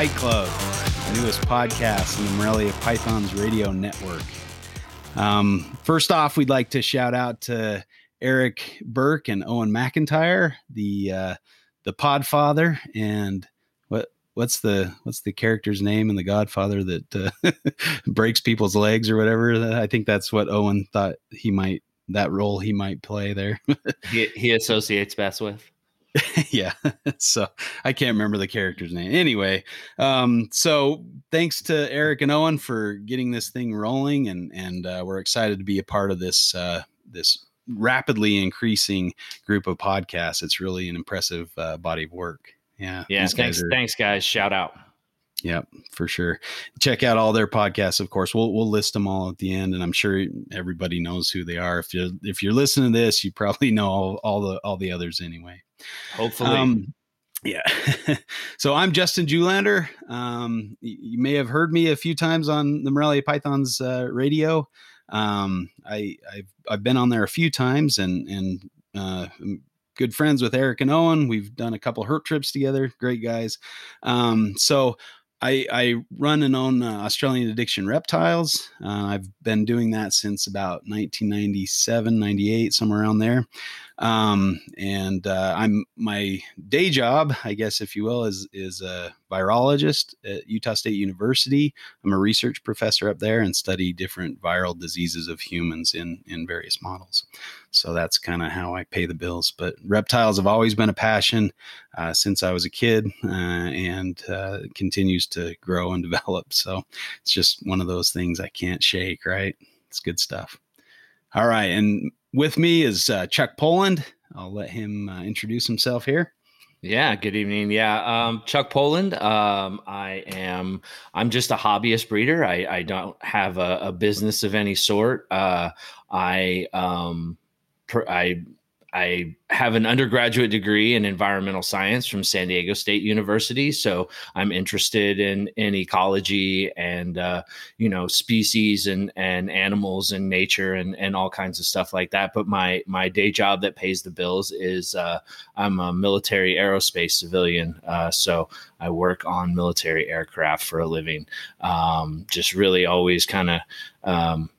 Fight Club, the newest podcast in the Morelia Pythons Radio Network. Um, first off, we'd like to shout out to Eric Burke and Owen McIntyre, the uh, the Podfather, and what what's the what's the character's name in The Godfather that uh, breaks people's legs or whatever. I think that's what Owen thought he might that role he might play there. he, he associates best with. yeah. so I can't remember the character's name. Anyway, um, so thanks to Eric and Owen for getting this thing rolling, and and uh, we're excited to be a part of this uh, this rapidly increasing group of podcasts. It's really an impressive uh, body of work. Yeah. Yeah. Thanks. Are, thanks, guys. Shout out. Yep, for sure. Check out all their podcasts. Of course, we'll we'll list them all at the end, and I'm sure everybody knows who they are. If you if you're listening to this, you probably know all, all the all the others anyway. Hopefully. Um, yeah. so I'm Justin Julander. Um, you may have heard me a few times on the Morelia Pythons uh, radio. Um, I, have I've been on there a few times and, and, uh, good friends with Eric and Owen. We've done a couple herp trips together. Great guys. Um, so I, I, run and own uh, Australian Addiction Reptiles. Uh, I've been doing that since about 1997, 98, somewhere around there. Um, and uh, I'm my day job, I guess, if you will, is is a virologist at Utah State University. I'm a research professor up there and study different viral diseases of humans in in various models. So that's kind of how I pay the bills. But reptiles have always been a passion uh, since I was a kid, uh, and uh, continues to grow and develop. So it's just one of those things I can't shake. Right? It's good stuff. All right, and with me is uh, Chuck Poland. I'll let him uh, introduce himself here. Yeah, good evening. Yeah, um, Chuck Poland. Um, I am. I'm just a hobbyist breeder. I, I don't have a, a, business of any sort. Uh, I um, I I have an undergraduate degree in environmental science from San Diego State University, so I'm interested in in ecology and uh, you know species and and animals and nature and and all kinds of stuff like that. But my my day job that pays the bills is uh, I'm a military aerospace civilian, uh, so I work on military aircraft for a living. Um, just really always kind of um,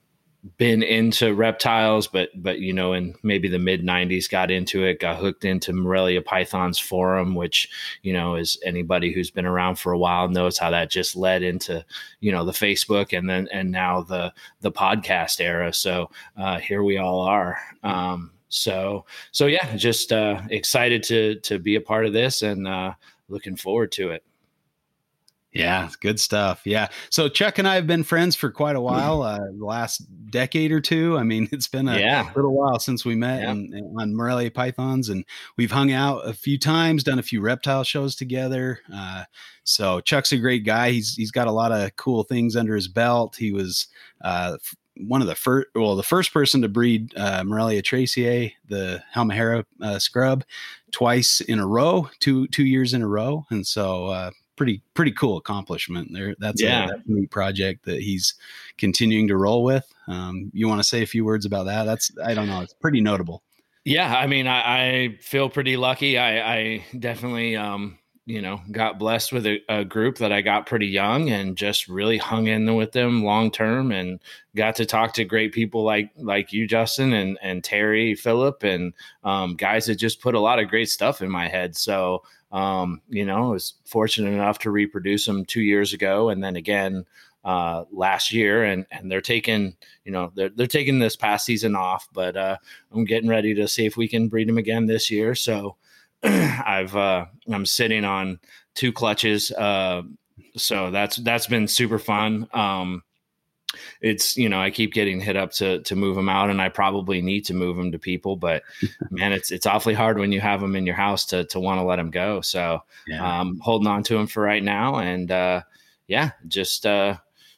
been into reptiles, but but you know, in maybe the mid '90s, got into it, got hooked into Morelia Pythons forum, which you know is anybody who's been around for a while knows how that just led into you know the Facebook and then and now the the podcast era. So uh, here we all are. Um, so so yeah, just uh, excited to to be a part of this and uh, looking forward to it. Yeah, good stuff. Yeah. So Chuck and I have been friends for quite a mm-hmm. while, uh, the last decade or two. I mean, it's been a yeah. little while since we met yeah. on Morelia Pythons, and we've hung out a few times, done a few reptile shows together. Uh, so Chuck's a great guy. He's he's got a lot of cool things under his belt. He was uh, one of the first, well, the first person to breed uh, Morelia tracyae, the Halmahera uh, scrub, twice in a row, two two years in a row, and so uh, pretty pretty cool accomplishment there. That's yeah. a, that's a neat project that he's continuing to roll with. Um, you want to say a few words about that? That's I don't know. It's pretty notable. Yeah, I mean, I, I feel pretty lucky. I, I definitely, um, you know, got blessed with a, a, group that I got pretty young and just really hung in with them long term, and got to talk to great people like like you, Justin, and and Terry, Philip, and um, guys that just put a lot of great stuff in my head. So um, you know, I was fortunate enough to reproduce them two years ago, and then again uh, last year, and and they're taking, you know, they're they're taking this past season off, but uh, I'm getting ready to see if we can breed them again this year. So I've uh, I'm sitting on two clutches, uh, so that's that's been super fun. Um, it's you know I keep getting hit up to to move them out, and I probably need to move them to people, but man, it's it's awfully hard when you have them in your house to to want to let them go. So yeah. um, holding on to them for right now, and uh, yeah, just uh,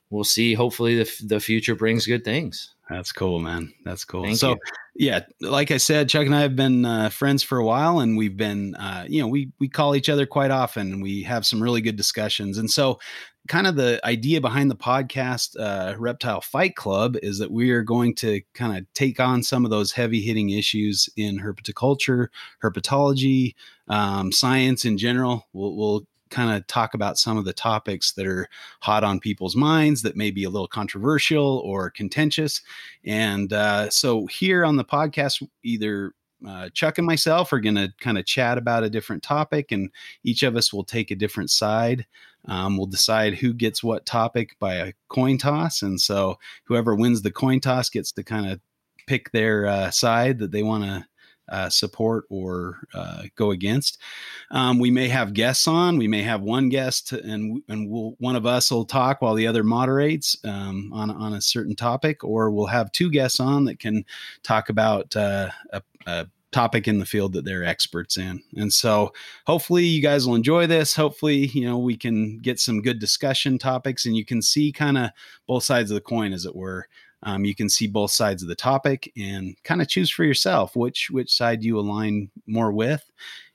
we'll see. Hopefully, the the future brings good things. That's cool, man. That's cool. Thank so, you. yeah, like I said, Chuck and I have been uh, friends for a while, and we've been, uh, you know, we we call each other quite often, and we have some really good discussions. And so, kind of the idea behind the podcast, uh, Reptile Fight Club, is that we are going to kind of take on some of those heavy hitting issues in herpetoculture, herpetology, um, science in general. We'll, we'll kind of talk about some of the topics that are hot on people's minds that may be a little controversial or contentious. And uh, so here on the podcast, either uh, Chuck and myself are going to kind of chat about a different topic, and each of us will take a different side. Um, we'll decide who gets what topic by a coin toss. And so whoever wins the coin toss gets to kind of pick their uh, side that they want to uh, support or uh, go against. Um, we may have guests on. We may have one guest, and and we'll, one of us will talk while the other moderates um, on on a certain topic, or we'll have two guests on that can talk about uh, a, a topic in the field that they're experts in. And so hopefully you guys will enjoy this. Hopefully, you know, we can get some good discussion topics and you can see kind of both sides of the coin as it were. Um, you can see both sides of the topic and kind of choose for yourself which which side you align more with,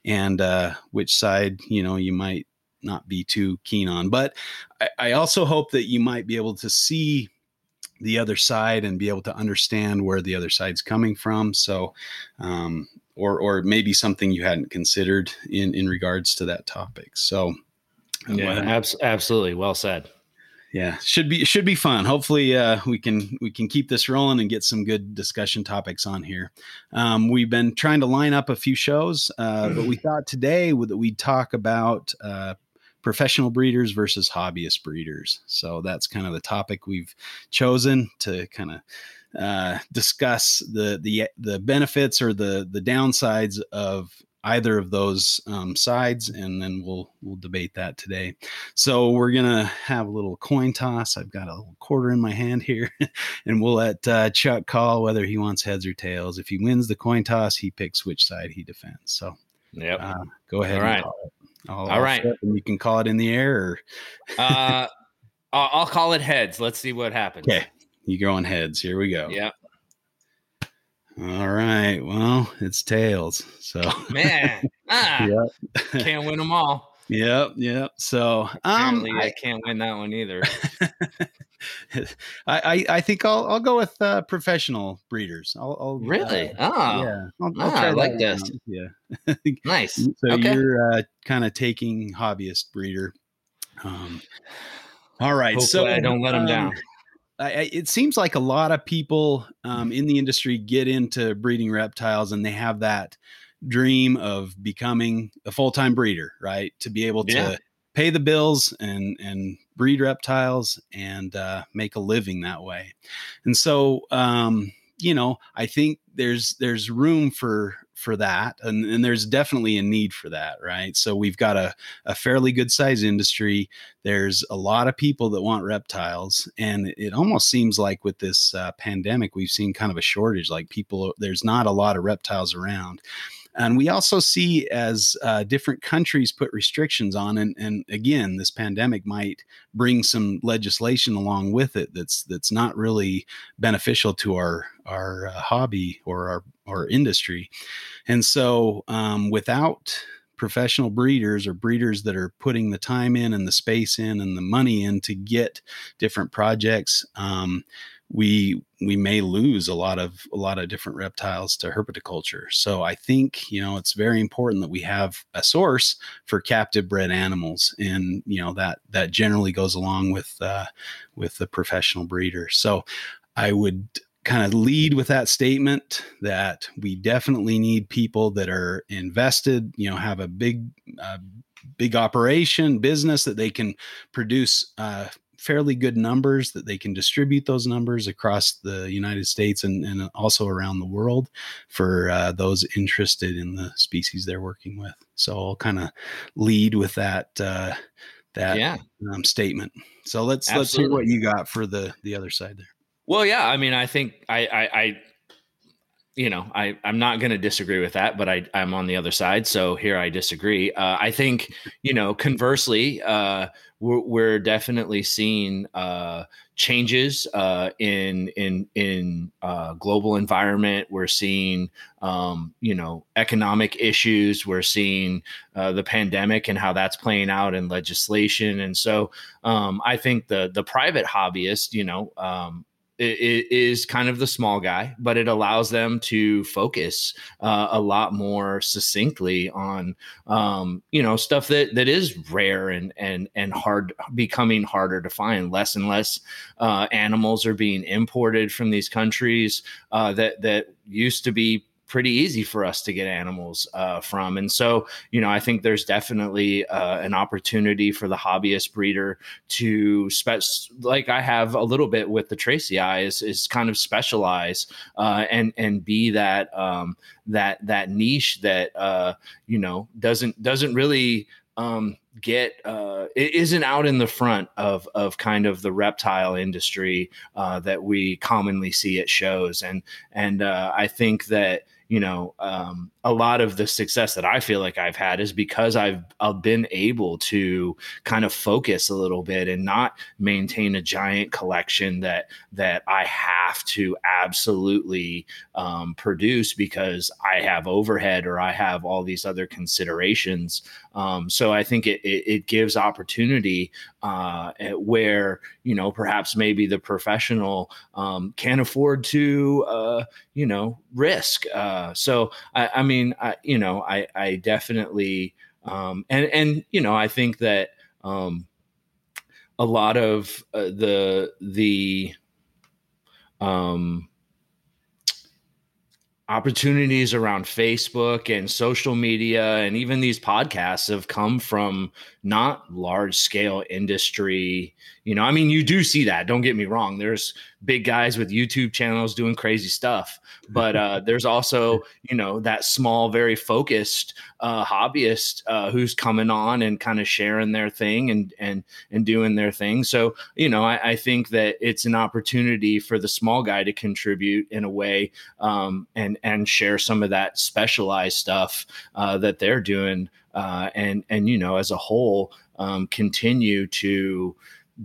and uh, which side you know you might not be too keen on. But I, I also hope that you might be able to see the other side and be able to understand where the other side's coming from. So, um, or or maybe something you hadn't considered in in regards to that topic. So, yeah, abs- absolutely, well said yeah should be should be fun. Hopefully uh, we can we can keep this rolling and get some good discussion topics on here. Um, we've been trying to line up a few shows uh, but we thought today that we'd talk about uh, professional breeders versus hobbyist breeders. So that's kind of the topic we've chosen to kind of uh, discuss the the the benefits or the the downsides of either of those um, sides, and then we'll we'll debate that today. So we're gonna have a little coin toss. I've got a little quarter in my hand here, and we'll let uh, Chuck call whether he wants heads or tails. If he wins the coin toss, he picks which side he defends. So, yeah, uh, go ahead. All right. I'll, All I'll right. you can call it in the air. Or uh, I'll call it heads. Let's see what happens. Okay, you go on heads. Here we go. Yeah. All right. Well, it's tails. So man, ah, yep. can't win them all. Yep, yep. So um, I, I, can't win that one either. I, I, I think I'll I'll go with uh, professional breeders. I'll, I'll really uh, oh yeah. I'll, I'll ah, I like this. Yeah, nice. So okay. you're uh, kind of taking hobbyist breeder. Um, all right. Hopefully so I don't let them um, down. I, it seems like a lot of people um, in the industry get into breeding reptiles and they have that dream of becoming a full-time breeder right to be able to Yeah. pay the bills and and breed reptiles and uh, make a living that way and so um, you know i think there's there's room for for that and, and there's definitely a need for that right? So we've got a, a fairly good size industry. There's a lot of people that want reptiles and it almost seems like with this uh, pandemic we've seen kind of a shortage like people there's not a lot of reptiles around and we also see as uh, different countries put restrictions on and, and again this pandemic might bring some legislation along with it that's that's not really beneficial to our our uh, hobby or our our industry. And so um, without professional breeders or breeders that are putting the time in and the space in and the money in to get different projects um, we we may lose a lot of a lot of different reptiles to herpetoculture. So i think you know it's very important that we have a source for captive bred animals and you know that that generally goes along with uh, with the professional breeder. So i would kind of lead with that statement that we definitely need people that are invested you know have a big uh, big operation business that they can produce uh, fairly good numbers that they can distribute those numbers across the United States and, and also around the world for uh, those interested in the species they're working with. So I'll kind of lead with that uh, that Yeah. um, statement. So let's let's hear what you got for the the other side there. Well, yeah. I mean, I think I, I, I you know, I, I'm not going to disagree with that, but I, I'm on the other side. So here I disagree. Uh, I think, you know, conversely, uh, we're, we're definitely seeing uh, changes uh, in in in uh, global environment. We're seeing, um, you know, economic issues. We're seeing uh, the pandemic and how that's playing out in legislation. And so, um, I think the the private hobbyist, you know, um, is kind of the small guy, but it allows them to focus uh, a lot more succinctly on um, you know stuff that that is rare and and and hard becoming harder to find. Less and less uh, animals are being imported from these countries uh, that that used to be pretty easy for us to get animals uh, from. And so, you know, I think there's definitely uh, an opportunity for the hobbyist breeder to spec, like I have a little bit with the tracyae, is, is kind of specialize uh, and and be that um, that that niche that uh, you know doesn't doesn't really. Um, get uh, it isn't out in the front of of kind of the reptile industry uh, that we commonly see at shows and and uh, I think that you know, um, a lot of the success that I feel like I've had is because I've, I've been able to kind of focus a little bit and not maintain a giant collection that that I have to absolutely um, produce because I have overhead or I have all these other considerations. Um, so I think it, it, it gives opportunity uh, where you know perhaps maybe the professional um, can't afford to uh, you know risk. Uh, so I, I mean, I, you know, I, I definitely um, and and you know, I think that um, a lot of uh, the the um, opportunities around Facebook and social media and even these podcasts have come from not large scale industry. You know, I mean, you do see that. Don't get me wrong. There's big guys with YouTube channels doing crazy stuff, but uh, there's also, you know, that small, very focused uh, hobbyist uh, who's coming on and kind of sharing their thing and and and doing their thing. So, you know, I, I think that it's an opportunity for the small guy to contribute in a way um, and and share some of that specialized stuff uh, that they're doing uh, and and you know as a whole um, continue to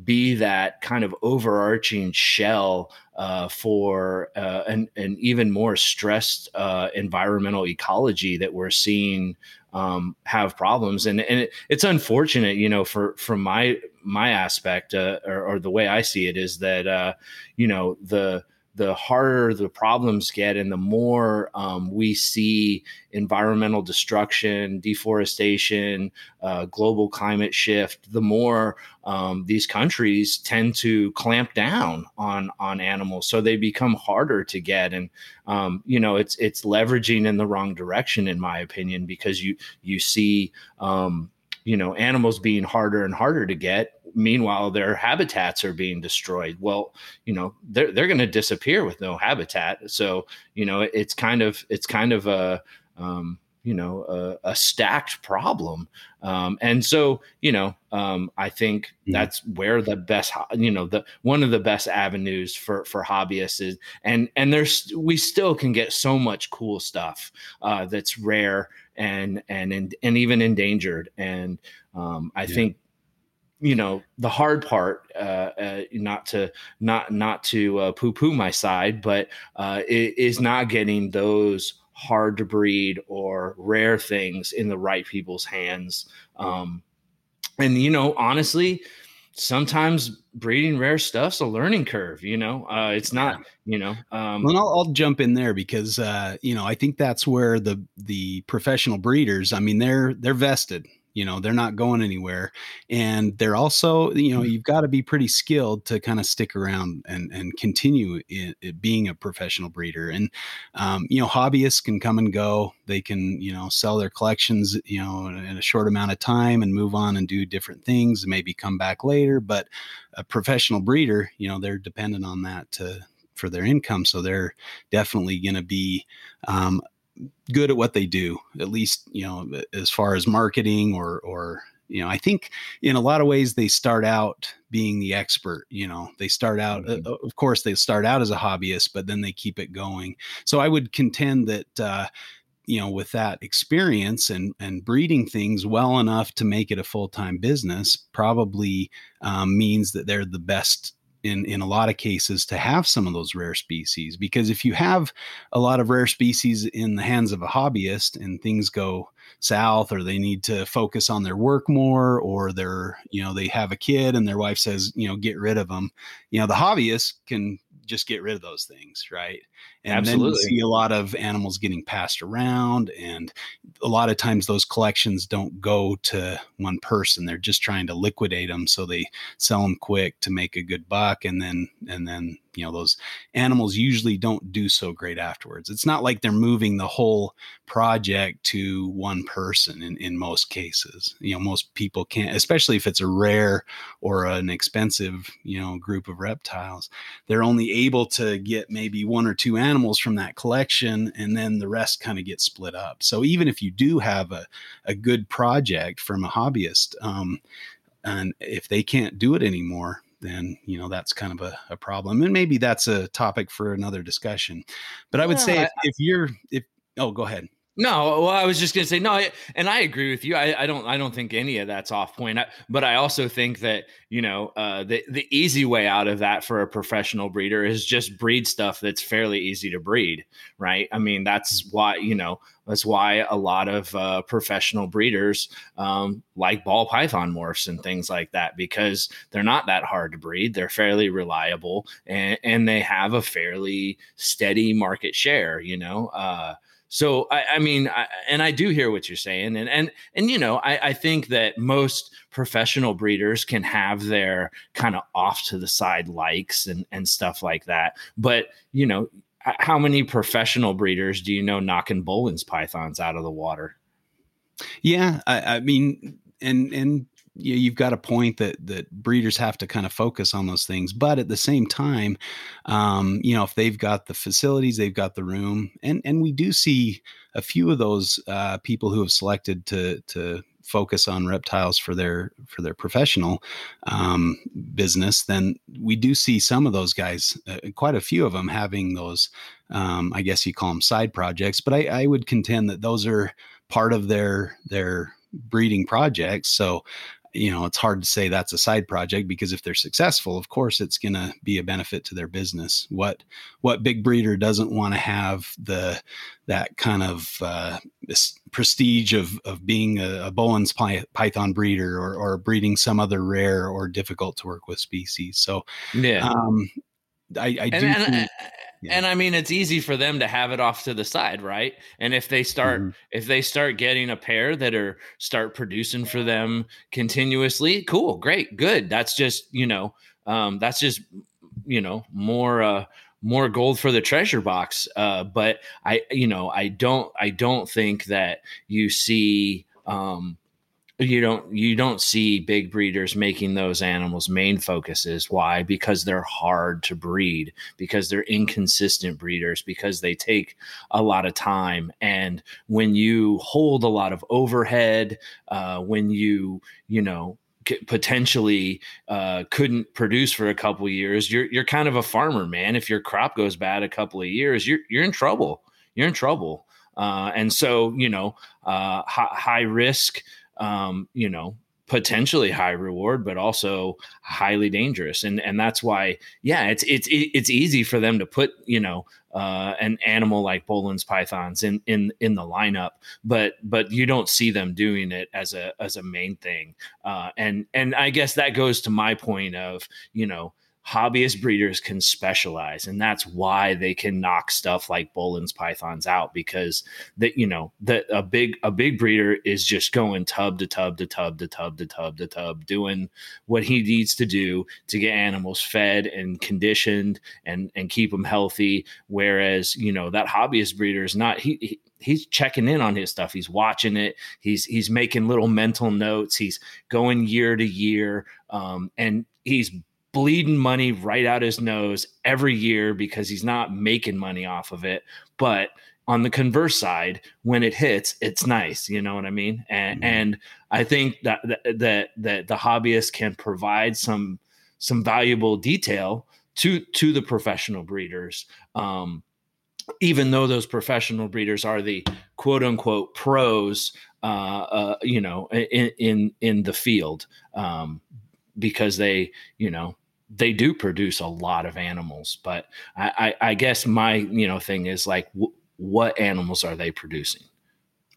be that kind of overarching shell uh, for uh, an, an even more stressed uh, environmental ecology that we're seeing um, have problems. And and it, it's unfortunate you know for from my my aspect uh, or, or, the way I see it is that uh, you know the the harder the problems get and the more um, we see environmental destruction deforestation uh, global climate shift the more um, these countries tend to clamp down on on animals. So they become harder to get. And um, you know it's it's leveraging in the wrong direction in my opinion because you you see um, you know animals being harder and harder to get meanwhile their habitats are being destroyed well you know they're, they're going to disappear with no habitat so you know it's kind of it's kind of a um, you know a, a stacked problem um, and so you know um, i think yeah. that's where the best you know the one of the best avenues for for hobbyists is and and there's we still can get so much cool stuff uh, that's rare and and and, and even endangered and um, i yeah. think you know the hard part uh, uh, not to not not to uh, poo poo my side but uh, is not getting those hard to breed or rare things in the right people's hands. Um, and you know honestly sometimes breeding rare stuff's a learning curve you know? Uh, it's not you know um, well I'll, I'll, jump in there because uh, you know i think that's where the the professional breeders i mean they're they're vested you know they're not going anywhere and they're also you know mm-hmm. you've got to be pretty skilled to kind of stick around and and continue in, in being a professional breeder and um, you know hobbyists can come and go they can you know sell their collections you know in a short amount of time and move on and do different things and maybe come back later but a professional breeder you know they're dependent on that to for their income so they're definitely going to be um, good at what they do, at least, you know, as far as marketing or, or, you know i think in a lot of ways they start out being the expert you know they start out uh, mm-hmm. uh, of course they start out as a hobbyist but then they keep it going so i would contend that uh, you know with that experience and and breeding things well enough to make it a full-time business probably um, means that they're the best in in a lot of cases to have some of those rare species because if you have a lot of rare species in the hands of a hobbyist and things go south or they need to focus on their work more or they're you know they have a kid and their wife says you know get rid of them you know the hobbyist can just get rid of those things, right? And Absolutely. then you see a lot of animals getting passed around, and a lot of times those collections don't go to one person. They're just trying to liquidate them, so they sell them quick to make a good buck, and then and then you know those animals usually don't do so great afterwards it's not like they're moving the whole project to one person in, in most cases you know most people can't especially if it's a rare or an expensive you know group of reptiles they're only able to get maybe one or two animals from that collection and then the rest kind of get split up. So even if you do have a, a good project from a hobbyist um, and if they can't do it anymore then you know that's kind of a, a, problem. And maybe that's a topic for another discussion. But i would yeah, say if, if, you're if oh go ahead no, well, I was just going to say no, and I agree with you. I, I, don't, I don't think any of that's off point. but I also think that you know, uh, the the easy way out of that for a professional breeder is just breed stuff that's fairly easy to breed, right? I mean, that's why you know that's why a lot of uh, professional breeders um, like ball python morphs and things like that because they're not that hard to breed. They're fairly reliable and, and they have a fairly steady market share. You know. Uh, so I, I mean, I, and I do hear what you're saying, and and and you know, I, I think that most professional breeders can have their kind of off to the side likes and and stuff like that. But you know, how many professional breeders do you know knocking Boelen's pythons out of the water? Yeah, I, I mean, and and you, you've got a point that that breeders have to kind of focus on those things but at the same time um, you know if they've got the facilities they've got the room and and we do see a few of those uh, people who have selected to to focus on reptiles for their for their professional um, business, then we do see some of those guys, uh, quite a few of them, having those. Um, I guess you call them side projects, but I, I, would contend that those are part of their their breeding projects. So you know it's hard to say that's a side project because if they're successful of course it's going to be a benefit to their business. What what big breeder doesn't want to have the that kind of uh, prestige of of being a, a Boelen's python breeder or, or breeding some other rare or difficult to work with species. So yeah. um, I, I do and, think, uh, yeah. and I mean it's easy for them to have it off to the side, right? And if they start mm-hmm. if they start getting a pair that are start producing for them continuously, cool, great, good. That's just, you know, um, that's just you know, more uh more gold for the treasure box. Uh, but I, you know, I don't, I don't think that you see, um, you don't you don't see big breeders making those animals main focuses. Why? Because they're hard to breed because they're inconsistent breeders because they take a lot of time. And when you hold a lot of overhead uh, when you you know potentially uh, couldn't produce for a couple years you're you're kind of a farmer man. If your crop goes bad a couple of years you're you're in trouble. You're in trouble. Uh, and so you know uh, high, high risk um, you know, potentially high reward, but also highly dangerous. And and that's why, yeah, it's it's it's easy for them to put you know uh, an animal like Boelen's pythons in in in the lineup, but but you don't see them doing it as a as a main thing. Uh, and and I guess that goes to my point of you know hobbyist breeders can specialize and that's why they can knock stuff like Boelen's pythons out because that you know that a big a big breeder is just going tub to tub to tub to tub to tub to tub doing what he needs to do to get animals fed and conditioned and and keep them healthy whereas you know that hobbyist breeder is not he, he he's checking in on his stuff. He's watching it. He's he's making little mental notes. He's going year to year, um, and he's bleeding money right out his nose every year because he's not making money off of it. But on the converse side, when it hits, it's nice. You know what I mean? And mm-hmm. and I think that that that the hobbyist can provide some some valuable detail to to the professional breeders. Um, even though those professional breeders are the quote unquote pros, uh, uh, you know, in, in in the field, um, because they, you know, they do produce a lot of animals. But I, I, I guess my, you know, thing is like, w- what animals are they producing?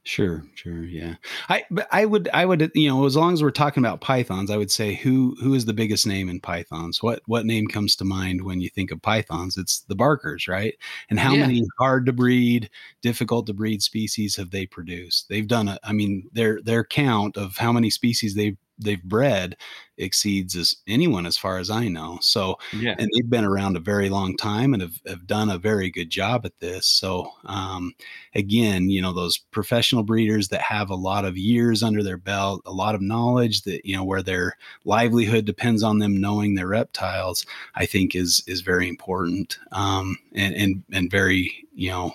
Sure, sure, yeah. I but I would I would you know as long as we're talking about pythons, I would say who who is the biggest name in pythons? What what name comes to mind when you think of pythons? It's the Barkers, right? And how yeah. many hard to breed, difficult to breed species have they produced? They've done a I mean their their count of how many species they've they've bred exceeds as anyone as far as I know. So yeah, and they've been around a very long time and have, have done a very good job at this. So um, again, you know, those professional breeders that have a lot of years under their belt, a lot of knowledge that, you know, where their livelihood depends on them knowing their reptiles, I think is is very important. Um, and and and very, you know,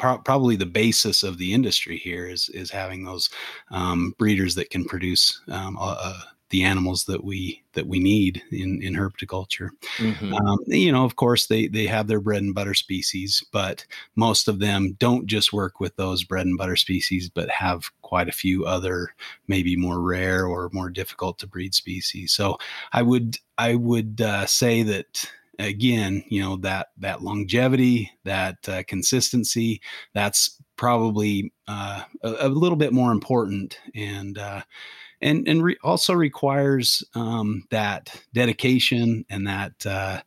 pro- probably the basis of the industry here is is having those um, breeders that can produce um, uh, the animals that we that we need in in herpetoculture. Mm-hmm. Um, you know, of course, they they have their bread and butter species, but most of them don't just work with those bread and butter species, but have quite a few other maybe more rare or more difficult to breed species. So I would I would uh, say that again, you know that that longevity, that uh, consistency, that's probably uh, a, a, little bit more important, and uh, and and re- also requires um, that dedication and that uh,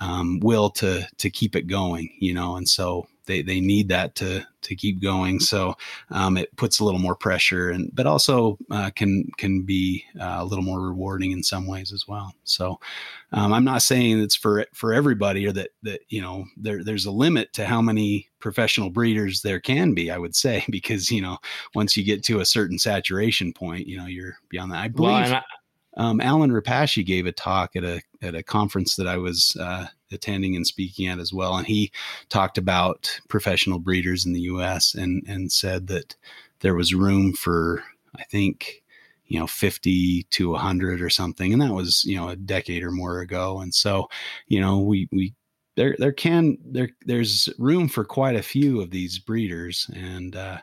um, will to to keep it going. You know, and so they they need that to to keep going. So um, it puts a little more pressure, and but also uh, can can be uh, a little more rewarding in some ways as well. So um, I'm not saying it's for for everybody, or that that you know there there's a limit to how many professional breeders there can be. I would say because you know once you get to a certain saturation point, you know you're beyond that. I believe. Well, um, Allen Repashy gave a talk at a at a conference that I was uh, attending and speaking at as well, and he talked about professional breeders in the U.S. and and said that there was room for I think you know 50 to 100 or something, and that was you know a decade or more ago, and so you know we we there there can there there's room for quite a few of these breeders. And uh,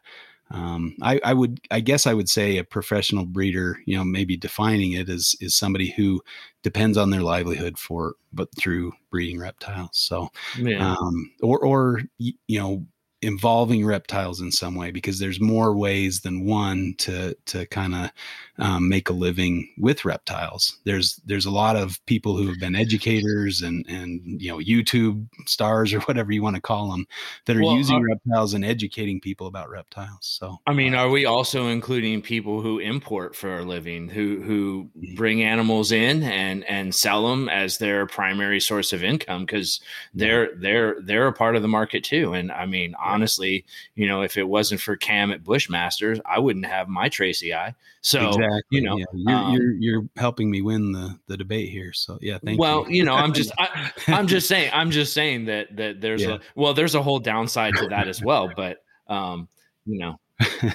um, I, I, would, I guess, I would say a professional breeder. You know, maybe defining it as is somebody who depends on their livelihood for, but through breeding reptiles. So, yeah. um, or or you know, involving reptiles in some way because there's more ways than one to to kind of um, make a living with reptiles. There's there's a lot of people who have been educators and and you know YouTube stars or whatever you want to call them that are well, using uh, reptiles and educating people about reptiles. So I mean, are we also including people who import for a living who who mm-hmm. bring animals in and and sell them as their primary source of income because they're they're they're a part of the market too. And I mean, honestly, you know, if it wasn't for Cam at Bushmasters, I wouldn't have my tracyae. So exactly. you know, yeah. you're, um, you're, you're helping me win the the debate here. So yeah, thank well, you. Well, you know, I'm just I, am just saying I'm just saying that that there's yeah. a well, there's a whole downside to that as well. But um, you know.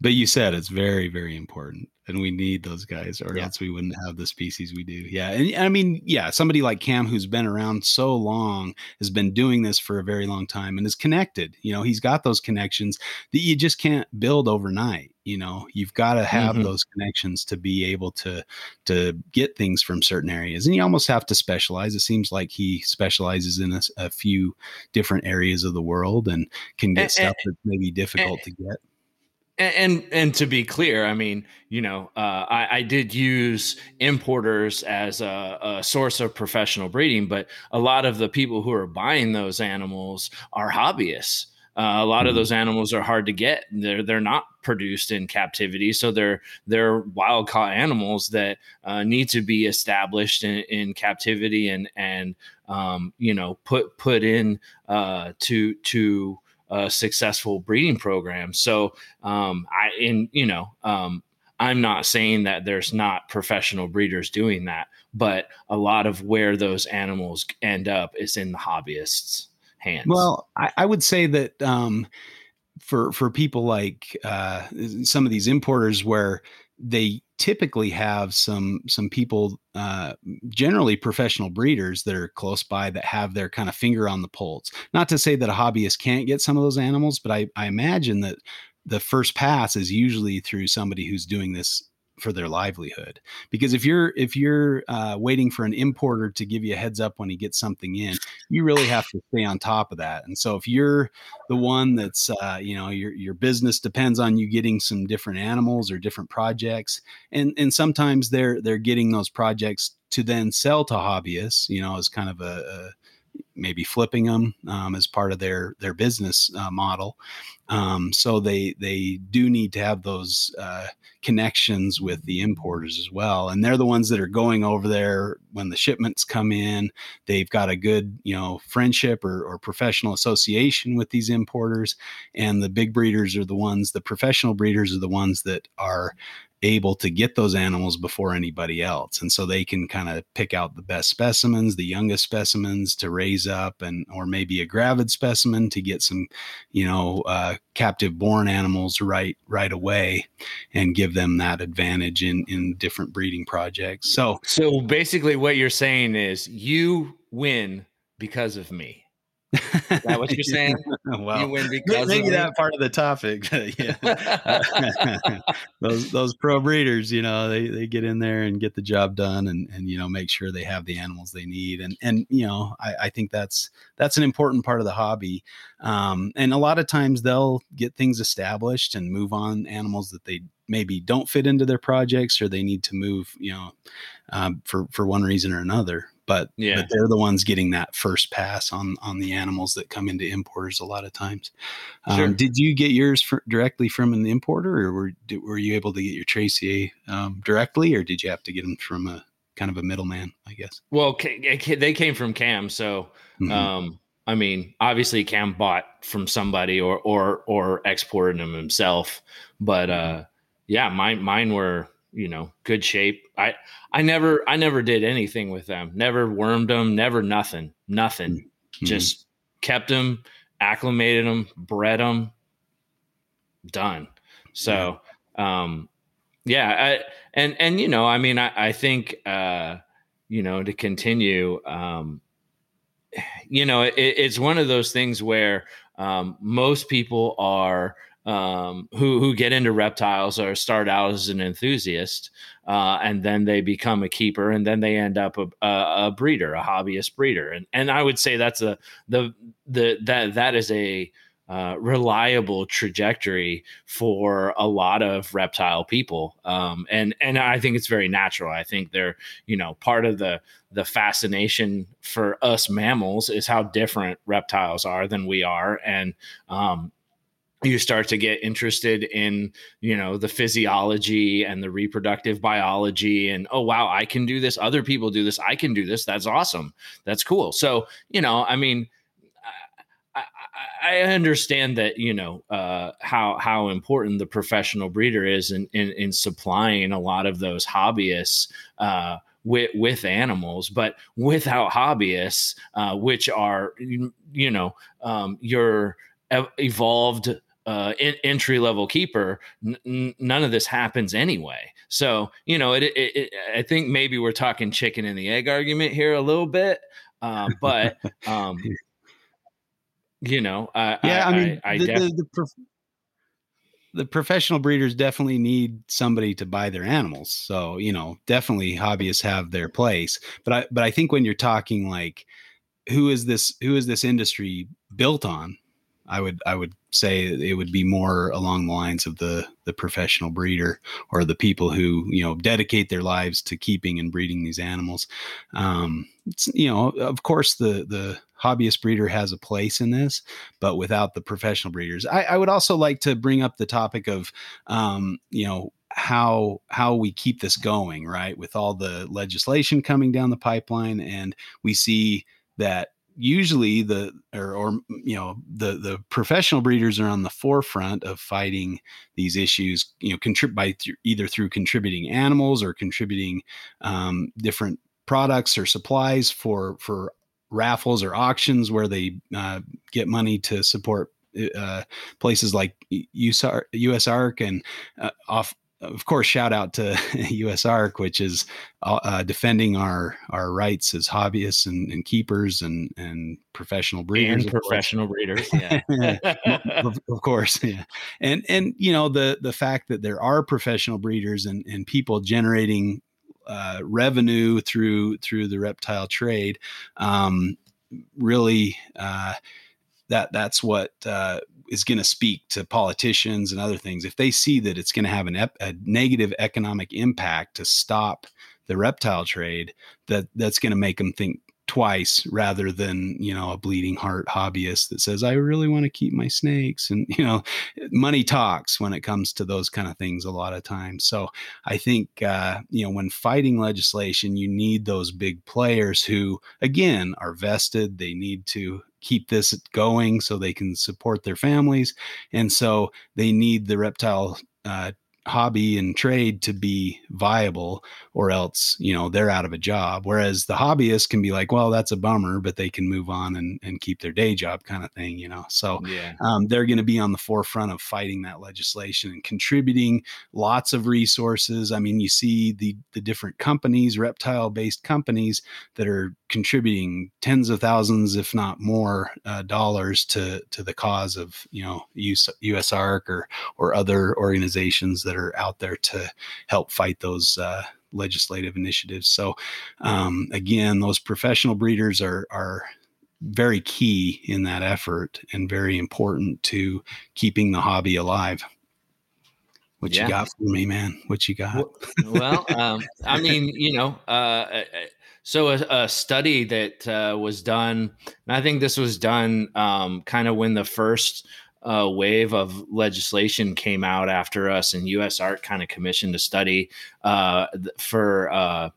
but you said it's very very important and we need those guys or yeah. else we wouldn't have the species we do yeah and i mean yeah somebody like Cam who's been around so long has been doing this for a very long time and is connected you know he's got those connections that you just can't build overnight you know you've got to have mm-hmm. those connections to be able to to get things from certain areas and you almost have to specialize it seems like he specializes in a, a few different areas of the world and can get and, stuff and, that's maybe difficult and, to get and, and, and to be clear, I mean, you know, uh, I, I, did use importers as a, a, source of professional breeding, but a lot of the people who are buying those animals are hobbyists. Uh, a lot mm-hmm. of those animals are hard to get. They're they're not produced in captivity, so they're they're wild caught animals that uh, need to be established in, in captivity and and um, you know put put in uh, to to a successful breeding program. So, um, I, in, you know, um, I'm not saying that there's not professional breeders doing that, but a lot of where those animals end up is in the hobbyists' hands. Well, I, I would say that um, for for people like uh, some of these importers, where they typically have some some people, uh, generally professional breeders that are close by that have their kind of finger on the pulse. Not to say that a hobbyist can't get some of those animals, but I, I imagine that the first pass is usually through somebody who's doing this for their livelihood. Because if you're if you're uh, waiting for an importer to give you a heads up when he gets something in you really have to stay on top of that. And so if you're the one that's uh, you know your your business depends on you getting some different animals or different projects and and sometimes they're they're getting those projects to then sell to hobbyists you know as kind of a, a maybe flipping them um, as part of their their business uh, model. Um, so they they do need to have those uh, connections with the importers as well, and they're the ones that are going over there when the shipments come in. They've got a good you know friendship or, or professional association with these importers, and the big breeders are the ones. The professional breeders are the ones that are able to get those animals before anybody else. And so they can kind of pick out the best specimens the youngest specimens to raise up and or maybe a gravid specimen to get some you know uh, captive born animals right right away and give them that advantage in in different breeding projects. So so basically what you're saying is you win because of me is that what you're saying? well, you win because maybe that part of the topic. yeah, those those pro breeders, you know, they, they get in there and get the job done, and and you know make sure they have the animals they need, and and you know I, I think that's that's an important part of the hobby, um, and a lot of times they'll get things established and move on animals that they maybe don't fit into their projects or they need to move, you know, um, for for one reason or another but, yeah. but they're the ones getting that first pass on on the animals that come into importers a lot of times. Um, sure. Did you get yours for, directly from an importer, or were did, were you able to get your Tracy um, directly, or did you have to get them from a kind of a middleman? I guess. Well, they came from Cam, so. Mm-hmm. Um, I mean, obviously Cam bought from somebody or or or exported them himself, but uh, yeah, mine mine were you know good shape. I i never i never did anything with them. Never wormed them never nothing nothing. Mm-hmm. just kept them acclimated them bred them done. So yeah. um yeah I, and and you know i mean i i think uh you know to continue um you know it, it's one of those things where um most people are um, who who get into reptiles or start out as an enthusiast, uh, and then they become a keeper, and then they end up a, a, a, breeder, a hobbyist breeder, and and I would say that's a the the that that is a uh, reliable trajectory for a lot of reptile people, um, and and I think it's very natural. I think they're you know part of the the fascination for us mammals is how different reptiles are than we are, and um, you start to get interested in you know the physiology and the reproductive biology and oh wow i can do this. Other people do this. I can do this. That's awesome. That's cool. So you know i mean i, I understand that you know uh, how how important the professional breeder is in, in, in supplying a lot of those hobbyists uh, with with animals, but without hobbyists, uh, which are you know um, your evolved uh, entry level keeper, n- none of this happens anyway. So you know, it, it, it, I think maybe we're talking chicken and the egg argument here a little bit, uh, but um, you know, I, yeah, I, I mean, I, the, def- the, the, prof- the, professional breeders definitely need somebody to buy their animals. So you know, definitely hobbyists have their place. But I, but I think when you're talking like, who is this? Who is this industry built on? I would I would say it would be more along the lines of the the professional breeder or the people who you know dedicate their lives to keeping and breeding these animals. Um, you know, of course, the the hobbyist breeder has a place in this, but without the professional breeders, I, I would also like to bring up the topic of um, you know how how we keep this going right with all the legislation coming down the pipeline and we see that usually the or, or you know the the professional breeders are on the forefront of fighting these issues you know contribute by th- either through contributing animals or contributing um, different products or supplies for for raffles or auctions where they uh, get money to support uh, places like USARK and uh, off of course, shout out to USARK, which is uh, uh, defending our our rights as hobbyists and, and keepers and and professional breeders. And professional breeders, yeah, of, of, course, yeah. And and you know the the fact that there are professional breeders and and people generating uh, revenue through through the reptile trade, um, really. Uh, that that's what uh, is going to speak to politicians and other things if they see that it's going to have an ep- a negative economic impact to stop the reptile trade that that's going to make them think twice rather than you know a bleeding heart hobbyist that says i really want to keep my snakes and you know money talks when it comes to those kind of things a lot of times so i think uh, you know when fighting legislation you need those big players who again are vested they need to keep this going so they can support their families. And so they need the reptile uh, hobby and trade to be viable or else you know they're out of a job. Whereas the hobbyist can be like well that's a bummer but they can move on and, and keep their day job kind of thing you know? So yeah. um, they're going to be on the forefront of fighting that legislation and contributing lots of resources. I mean you see the the different companies reptile based companies that are contributing tens of thousands if not more uh, dollars to to the cause of you know US, USARK or or other organizations that are out there to help fight those uh, legislative initiatives. So um, again, those professional breeders are are very key in that effort and very important to keeping the hobby alive. What yeah. you got for me, man? What you got? well, um, I mean, you know, uh, uh, so a, a, study that uh, was done, and I think this was done um, kind of when the first uh, wave of legislation came out after us, and USARK kind of commissioned a study uh, for uh,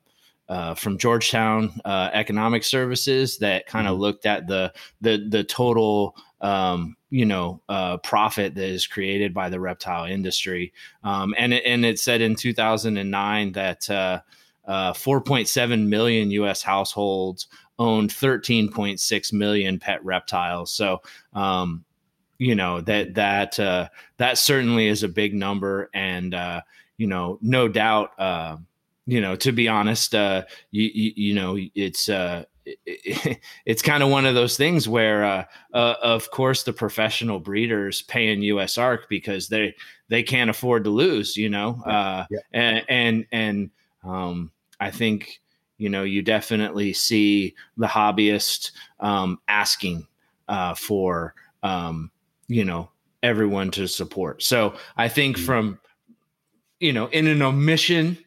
uh, from Georgetown uh, Economic Services that kind of mm-hmm. looked at the the the total um, you know uh, profit that is created by the reptile industry, um, and it, and it said in 2009 that. Uh, 4.7 million U.S. households owned 13.6 million pet reptiles. So, um, you know that that uh, that certainly is a big number, and uh, you know, no doubt, uh, you know, to be honest, uh, you, you, you know, it's uh, it's kind of one of those things where, uh, uh, of course, the professional breeders paying USARK because they they can't afford to lose, you know, uh, yeah. and and and um, I think you know you definitely see the hobbyist um, asking uh, for um, you know everyone to support. So I think mm-hmm. from you know in an omission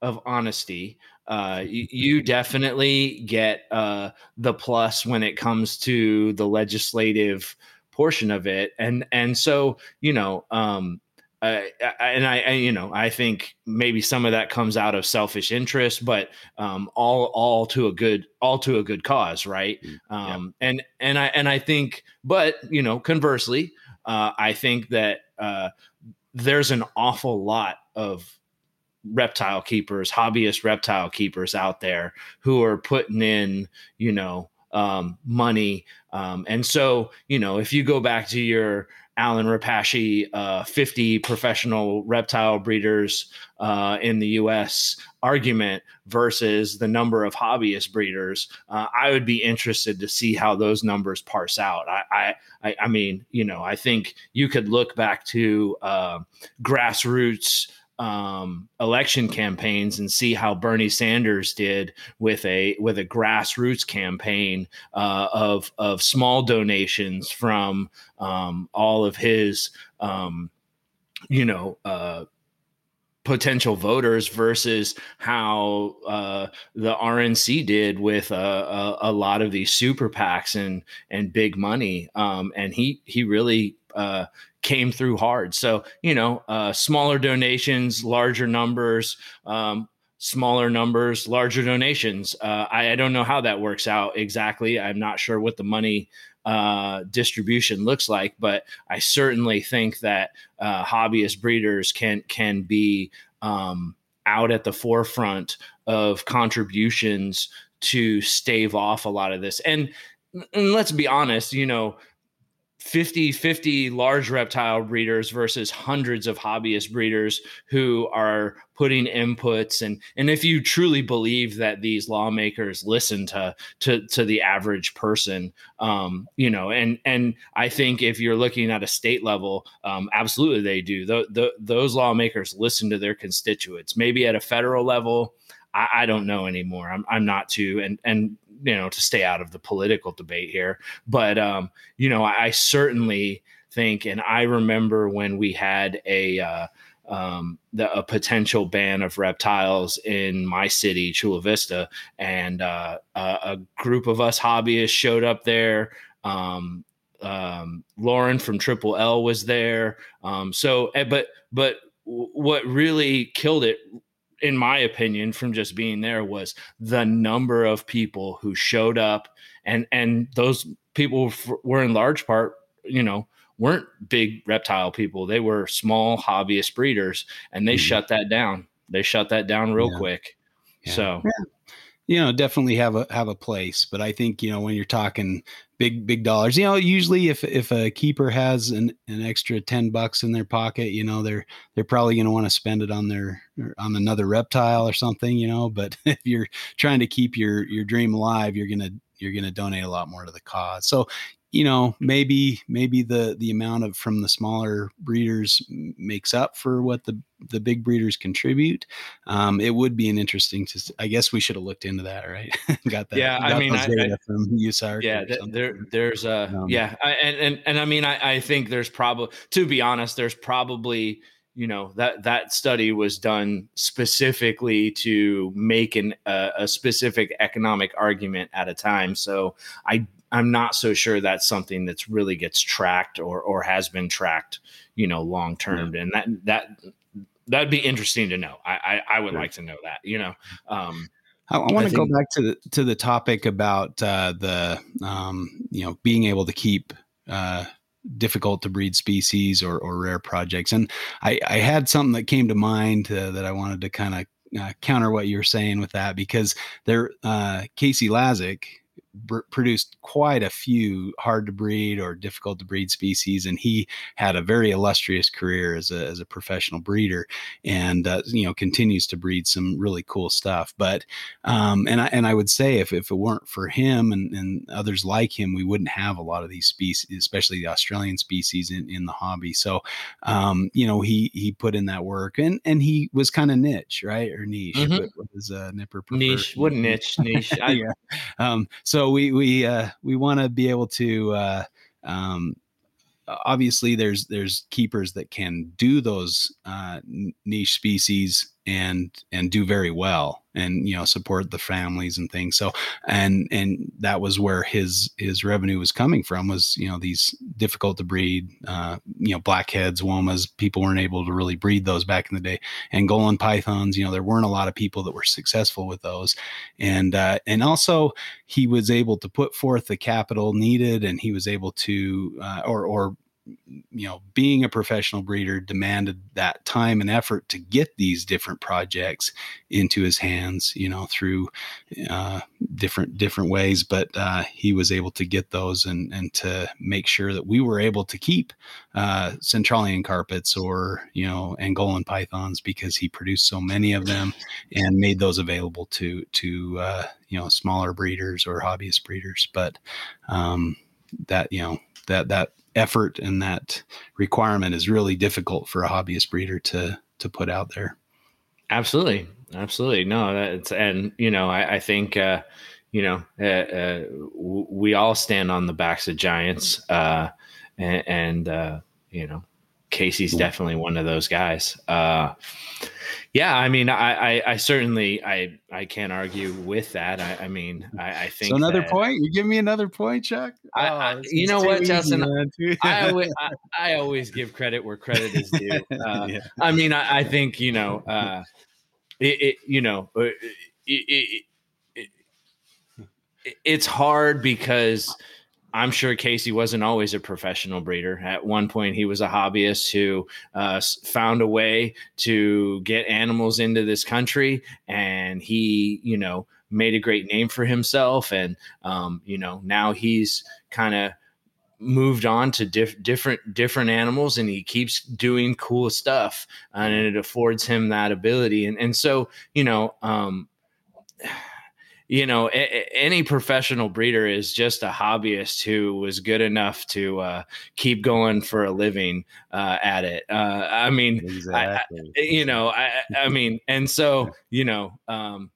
of honesty, uh, you, you definitely get uh, the plus when it comes to the legislative portion of it, and and so you know. Um, uh, and I, I, you know, I think maybe some of that comes out of selfish interest, but um, all, all to a good, all to a good cause, right? Mm, um, yeah. And and I and I think, but you know, conversely, uh, I think that uh, there's an awful lot of reptile keepers, hobbyist reptile keepers out there who are putting in, you know, um, money, um, and so you know, if you go back to your Allen Repashy, uh, 50 professional reptile breeders uh, in the US argument versus the number of hobbyist breeders, uh, I would be interested to see how those numbers parse out. I, I, I mean, you know, I think you could look back to uh, grassroots um, election campaigns and see how Bernie Sanders did with a with a grassroots campaign uh, of of small donations from um, all of his um, you know uh, potential voters versus how uh, the RNC did with a, a, lot of these super PACs and and big money. Um, and he he really uh, came through hard. So, you know, uh, smaller donations, larger numbers, um, smaller numbers, larger donations. Uh, I, I, don't know how that works out exactly. I'm not sure what the money uh, distribution looks like, but I certainly think that uh, hobbyist breeders can can be um, out at the forefront of contributions to stave off a lot of this. And, and let's be honest, you know, 50 50 large reptile breeders versus hundreds of hobbyist breeders who are putting inputs. And and if you truly believe that these lawmakers listen to to to the average person um you know and and i think if you're looking at a state level um absolutely they do. The, the, those lawmakers listen to their constituents. Maybe at a federal level I, I don't know anymore. I'm I'm not too and and you know to stay out of the political debate here, but um, you know I, I certainly think, and I remember when we had a uh, um, the, a potential ban of reptiles in my city, Chula Vista, and uh, a, a, group of us hobbyists showed up there. Um, um, Lauren from Triple L was there. Um, so, eh, but but what really killed it in my opinion, from just being there was the number of people who showed up, and and those people were in large part, you know, weren't big reptile people. They were small hobbyist breeders, and they mm-hmm. shut that down. They shut that down real yeah. quick. Yeah. So. Yeah you know definitely have a have a place but i think you know when you're talking big big dollars. You know usually if if a keeper has an, an extra 10 bucks in their pocket you know they're they're probably going to want to spend it on their on another reptile or something you know but if you're trying to keep your your dream alive you're going to you're to donate a lot more to the cause. So you know maybe maybe the the amount of from the smaller breeders makes up for what the the big breeders contribute. Um, it would be an interesting to i guess we should have looked into that right? Got that yeah got i mean I, I, from USARK yeah there there's a um, yeah I, and and and i mean I, I think there's probably to be honest there's probably you know that that study was done specifically to make an uh, a specific economic argument at a time. So i I'm not so sure that's something that's really gets tracked or or has been tracked, you know, long term. And that that that'd be interesting to know. I I, I would like to know that. You know, um, I, I want to go back to the to the topic about uh, the um, you know being able to keep. Uh, difficult to breed species or, or rare projects and I, I had something that came to mind uh, that i wanted to kind of uh, counter what you're saying with that because there uh, casey lazick produced quite a few hard to breed or difficult to breed species, and he had a very illustrious career as a as a professional breeder, and uh, you know continues to breed some really cool stuff. But um, and I and I would say if if it weren't for him and, and others like him, we wouldn't have a lot of these species, especially the Australian species in, in the hobby. So um, you know he he put in that work, and and he was kind of niche, right, or niche. Mm-hmm. What, what is uh, Nipper prefer? Niche, what niche, niche. I, yeah. Um, so so we we uh, we want to be able to uh, um, obviously there's there's keepers that can do those uh, niche species and and do very well and you know support the families and things. So and and that was where his his revenue was coming from was you know these difficult to breed uh you know blackheads womas. People weren't able to really breed those back in the day. Angolan pythons you know there weren't a lot of people that were successful with those. And uh and also he was able to put forth the capital needed and he was able to uh, or or you know, being a professional breeder demanded that time and effort to get these different projects into his hands, you know, through uh, different different ways. But uh, he was able to get those and and to make sure that we were able to keep uh, Centralian carpets or you know Angolan pythons because he produced so many of them and made those available to to uh, you know smaller breeders or hobbyist breeders. But um, that you know that that effort and that requirement is really difficult for a hobbyist breeder to to put out there. Absolutely, absolutely. No, that's and you know I, I think uh, you know uh, uh, we all stand on the backs of giants, uh, and, and uh, you know Casey's definitely one of those guys. Uh, yeah, I mean, I, I, I, certainly, I, I can't argue with that. I, I mean, I, I think so. Another point. You give me another point, Chuck. I, I, oh, you know what, Justin? I, always, I, always give credit where credit is due. Uh, yeah. I mean, I, think you know, uh, it, it, you know, uh, it, it, it's hard because I'm sure Casey wasn't always a professional breeder. At one point, he was a hobbyist who uh, found a way to get animals into this country, and he, you know, made a great name for himself, and um, you know now he's kind of moved on to diff- different different animals and he keeps doing cool stuff and it affords him that ability and and so you know um you know a- any professional breeder is just a hobbyist who was good enough to uh, keep going for a living uh, at it uh, i mean exactly. I, I, you know i i mean and so you know um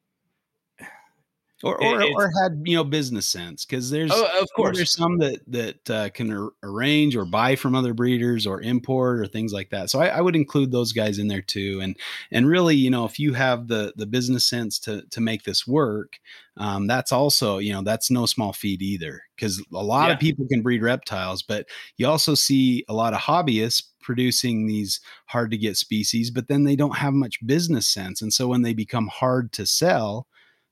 or or, or had you know business sense because there's oh, of course there's some that that uh, can ar- arrange or buy from other breeders or import or things like that so I, I, would include those guys in there too and and really you know if you have the the business sense to to make this work um, that's also you know that's no small feat either because a lot yeah. of people can breed reptiles but you also see a lot of hobbyists producing these hard to get species but then they don't have much business sense and so when they become hard to sell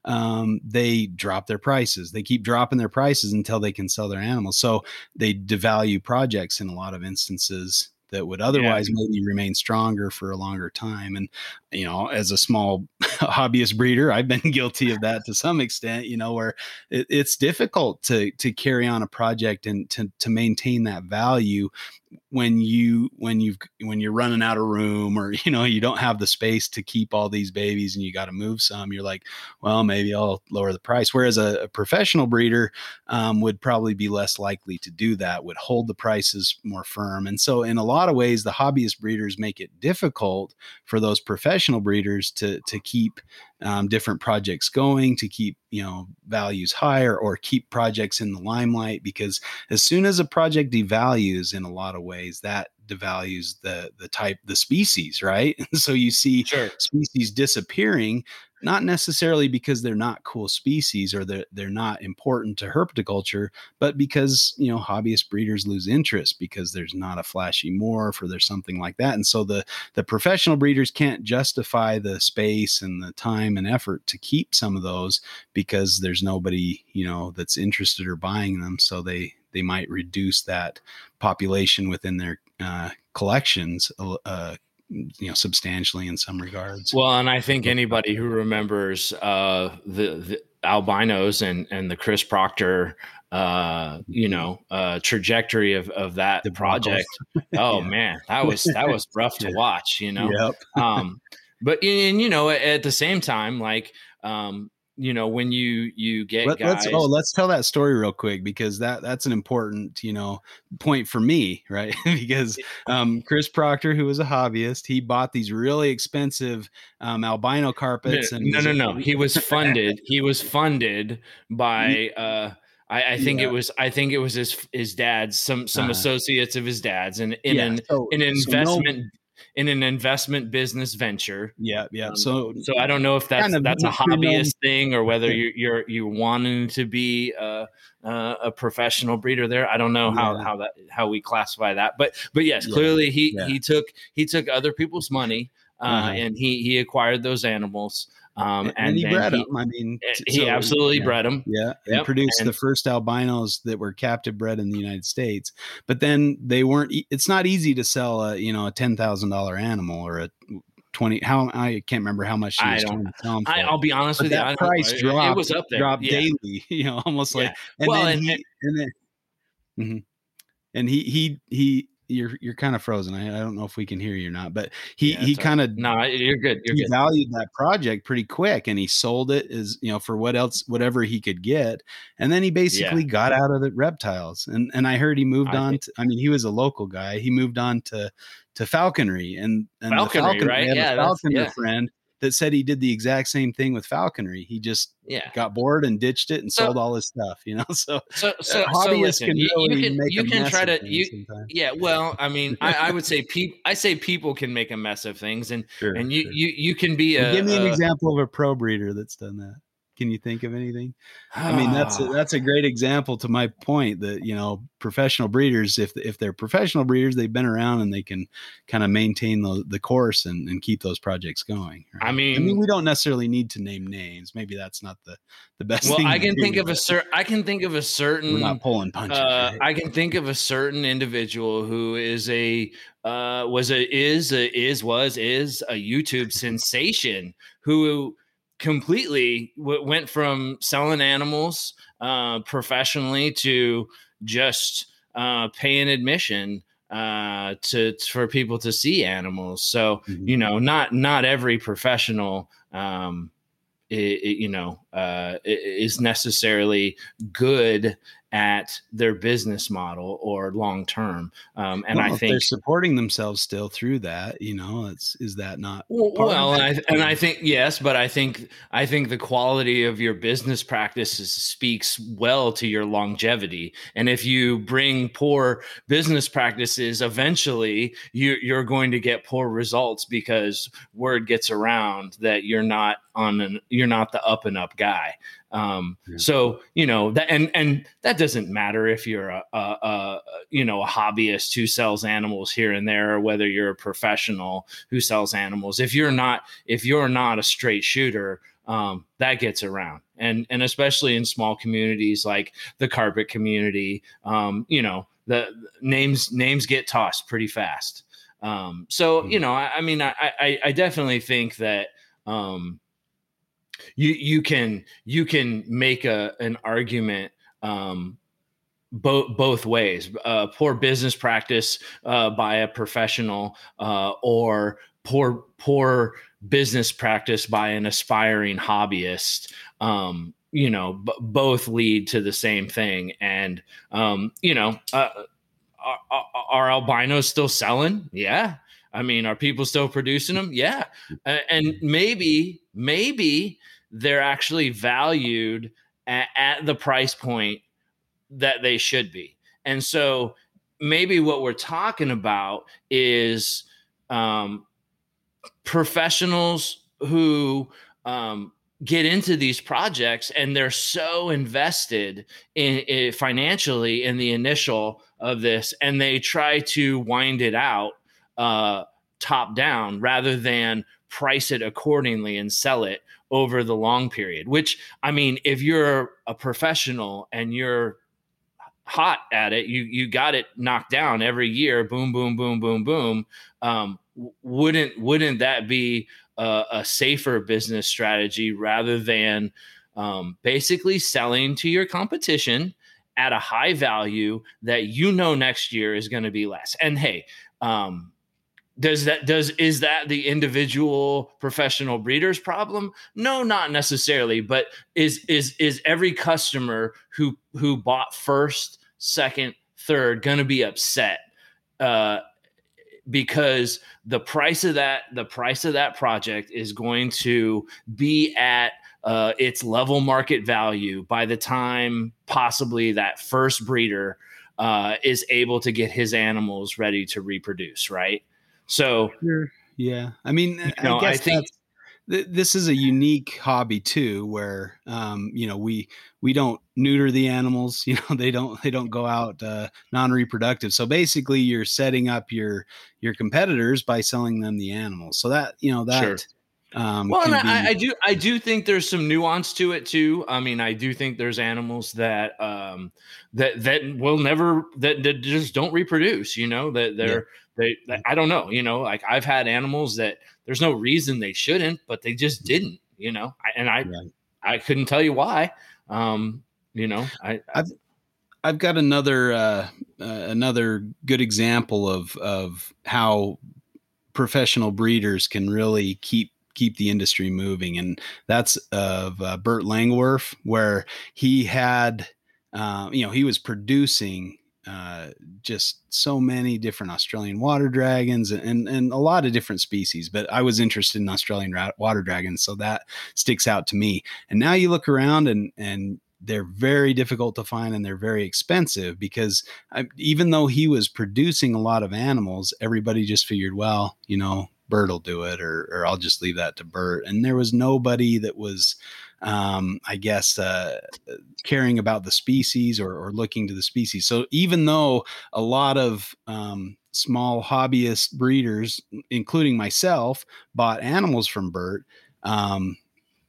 um, they drop their prices. They keep dropping their prices until they can sell their animals. So they devalue projects in a lot of instances that would otherwise yeah. maybe remain stronger for a longer time. And, you know, as a small hobbyist breeder, I've been guilty of that to some extent, you know, where it, it's difficult to, to carry on a project and to, to maintain that value when you when you've when you're running out of room or you know you don't have the space to keep all these babies and you got to move some you're like well maybe i'll lower the price. Whereas a, a professional breeder um, would probably be less likely to do that would hold the prices more firm. And so in a lot of ways the hobbyist breeders make it difficult for those professional breeders to to keep um, different projects going to keep you know values higher or keep projects in the limelight because as soon as a project devalues in a lot of ways that devalues the the type the species right so you see sure. species disappearing not necessarily because they're not cool species or they're, they're not important to herpetoculture, but because, you know, hobbyist breeders lose interest because there's not a flashy morph or there's something like that. And so the, the professional breeders can't justify the space and the time and effort to keep some of those because there's nobody, you know, that's interested or buying them. So they, they might reduce that population within their uh, collections uh, you know substantially in some regards well and i think anybody who remembers uh the, the albinos and and the chris proctor uh you mm-hmm. know uh trajectory of of that the project oh yeah. man that was that was rough to watch you know yep. um but and you know at the same time like um you know when you you get Let, guys. Let's, oh, let's tell that story real quick because that that's an important you know point for me, right? because um, Chris Proctor, who was a hobbyist, he bought these really expensive um, albino carpets. No, and no, no, no. He was funded. he was funded by. Uh, I, I think yeah. it was. I think it was his his dad's some some uh, associates of his dad's, and in yeah, an so, an investment. So no, in an investment business venture. Yeah, yeah. Um, so, so I don't know if that's kind of that's a hobbyist thing or whether you're you're you wanting to be a, a professional breeder there. I don't know how yeah. how that how we classify that, but but yes, yeah. clearly he yeah. he took he took other people's money uh, uh-huh. and he he acquired those animals. Um, and, and, he bred he, them. I mean, eh, he so, absolutely yeah, bred them. Yeah, and yep. produced and, the first albinos that were captive bred in the United States. But then they weren't. It's not easy to sell a you know a ten thousand dollar animal or a 20 how I can't remember how much I don't I, will be honest but with that you price it, dropped it was up there dropped yeah. daily you know almost like and well, then and, he, and then mm-hmm. and he he he you're you're kind of frozen. I, I, don't know if we can hear you or not, but he yeah, he kind of no, you're good. You're he good. valued that project pretty quick, and he sold it as you know for what else, whatever he could get, and then he basically yeah. got out of the reptiles. And and I heard he moved I on. Think, to, I mean, he was a local guy. He moved on to to falconry and and falconry, the falcon, right? Yeah, falconer yeah. friend that said he did the exact same thing with falconry. He just yeah. got bored and ditched it and so, sold all his stuff, you know. So so so, uh, so listen, can really you, can you can try to you, yeah. Well, I mean, I, I would say people. I say people can make a mess of things, and sure, and you sure. you you can be a give me an example of a pro breeder that's done that. Can you think of anything? I mean, that's a, that's a great example to my point that you know professional breeders, if if they're professional breeders, they've been around and they can kind of maintain the the course and, and keep those projects going. Right? I mean, I mean, we don't necessarily need to name names. Maybe that's not the the best. Well, I can think of a certain. I can think of a certain. We're not pulling punches. Uh, right? I can think of a certain individual who is a uh, was a is a is was is a YouTube sensation who completely w- went from selling animals uh, professionally to just uh, paying admission uh, to for people to see animals. So mm-hmm. you know, not not every professional. Um, it, it, you know, uh, is necessarily good at their business model or long term. Um, and well, I think they're supporting themselves still through that. You know, it's is that not well? And I, and I think yes, but I think I think the quality of your business practices speaks well to your longevity. And if you bring poor business practices, eventually you, you're going to get poor results because word gets around that you're not on an you're not the up and up guy. Um, yeah. So you know that, and and that doesn't matter if you're a, a, a, you know a hobbyist who sells animals here and there, or whether you're a professional who sells animals. If you're not if you're not a straight shooter, um, that gets around, and and especially in small communities like the carpet community, um, you know the names names get tossed pretty fast. Um, so mm-hmm. you know, I, I mean, I, I, I definitely think that um, you you can you can make a an argument um, both both ways. Uh, poor business practice uh, by a professional, uh, or poor poor business practice by an aspiring hobbyist. Um, you know, b- both lead to the same thing, and um, you know, uh, are, are albinos still selling? Yeah. I mean, are people still producing them? Yeah. and maybe, maybe they're actually valued at, at the price point that they should be. And so maybe what we're talking about is um, professionals who um, get into these projects and they're so invested in, in, financially in the initial of this and they try to wind it out uh, top down rather than price it accordingly and sell it over the long period which i mean if you're a professional and you're hot at it you you got it knocked down every year boom boom boom boom boom um, wouldn't wouldn't that be a, a safer business strategy rather than um, basically selling to your competition at a high value that you know next year is going to be less? And hey um, does that does is that the individual professional breeder's problem? No not necessarily but is is is every customer who who bought first second third going to be upset uh because the price of that the price of that project is going to be at uh, its level market value by the time possibly that first breeder uh, is able to get his animals ready to reproduce right so, sure. yeah, I mean, you know, I, I think th- this is a unique hobby too, where um, you know we we don't neuter the animals. You know, they don't they don't go out uh, non-reproductive. So basically, you're setting up your your competitors by selling them the animals. So that you know that. Sure. Um, well, and I, I, do, I do think there's some nuance to it too. I mean, I do think there's animals that, um, that that will never that, that just don't reproduce. You know, that they're they, I don't know, you know, like I've had animals that there's no reason they shouldn't, but they just didn't, you know, I, and I, right. I couldn't tell you why. Um, you know, I, I've, I've got another, uh, uh, another good example of, of how professional breeders can really keep keep the industry moving. And that's of uh, Bert Langerwerf, where he had, uh, you know, he was producing uh, just so many different Australian water dragons and, and a lot of different species. But I was interested in Australian ra- water dragons, so that sticks out to me. And now you look around and and they're very difficult to find and they're very expensive because I, even though he was producing a lot of animals, everybody just figured, well, you know, Bert will do it, or or I'll just leave that to Bert. And there was nobody that was um, I guess, uh, caring about the species or, or, looking to the species. So even though a lot of um, small hobbyist breeders, including myself, bought animals from Bert, um,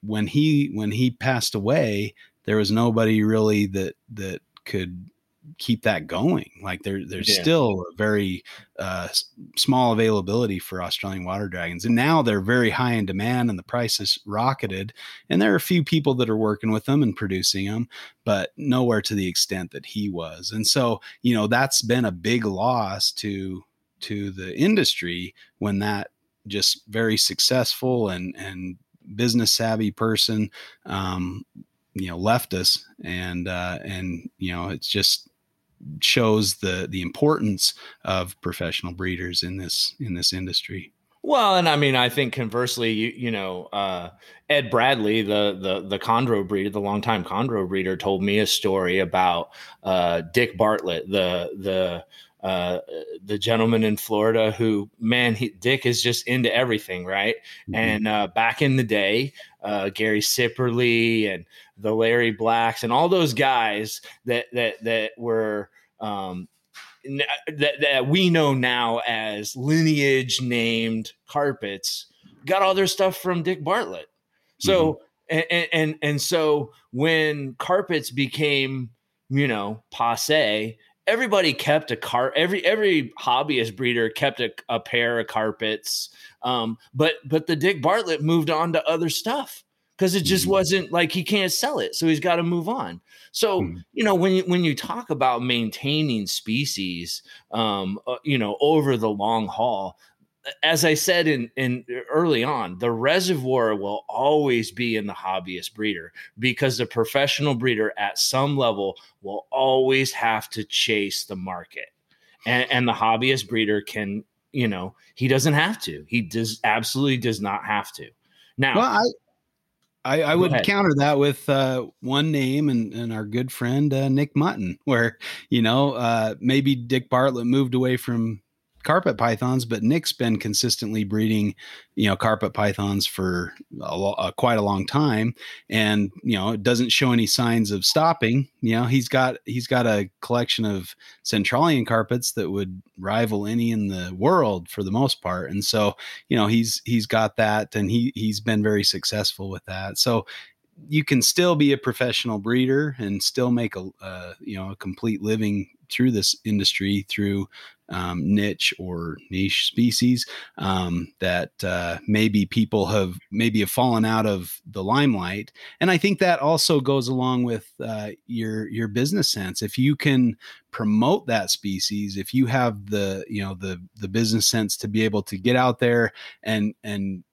when he when he passed away, there was nobody really that that could keep that going. Like there, there's yeah. still a very uh, small availability for Australian water dragons, and now they're very high in demand, and the price has rocketed. And there are a few people that are working with them and producing them, but nowhere to the extent that he was. And so, you know, that's been a big loss to to the industry when that just very successful and and business savvy person um, you know left us and uh, and you know it's just shows the the importance of professional breeders in this in this industry well, and I mean, I think conversely, you you know, uh, Ed Bradley, the the the chondro breeder, the longtime chondro breeder, told me a story about uh, Dick Bartlett, the the uh, the gentleman in Florida who, man, he, Dick is just into everything, right? Mm-hmm. And uh, back in the day, uh, Gary Sipperly and the Larry Blacks and all those guys that that that were um, that, that we know now as lineage named carpets got all their stuff from Dick Bartlett. So mm-hmm. and, and and so when carpets became you know passe everybody kept a car every every hobbyist breeder kept a, a pair of carpets um, but but the dick bartlett moved on to other stuff because it just mm-hmm. wasn't like he can't sell it so he's got to move on so mm-hmm. you know when you when you talk about maintaining species um, uh, you know over the long haul as I said in, in early on, the reservoir will always be in the hobbyist breeder because the professional breeder at some level will always have to chase the market. And, and the hobbyist breeder can, you know, he doesn't have to. He does absolutely does not have to. Now, well, I, I, I would counter that with uh, one name and, and our good friend uh, Nick Mutton, where you know uh, maybe Dick Bartlett moved away from carpet pythons, but Nick's been consistently breeding, you know, carpet pythons for a lo- uh, quite a long time, and you know, it doesn't show any signs of stopping. You know, he's got he's got a collection of Centralian carpets that would rival any in the world for the most part, and so you know, he's he's got that, and he he's been very successful with that. So you can still be a professional breeder and still make a uh, you know a complete living through this industry through um, niche or niche species um, that uh, maybe people have maybe have fallen out of the limelight. And i think that also goes along with uh, your your business sense. If you can promote that species if you have the you know the the business sense to be able to get out there and and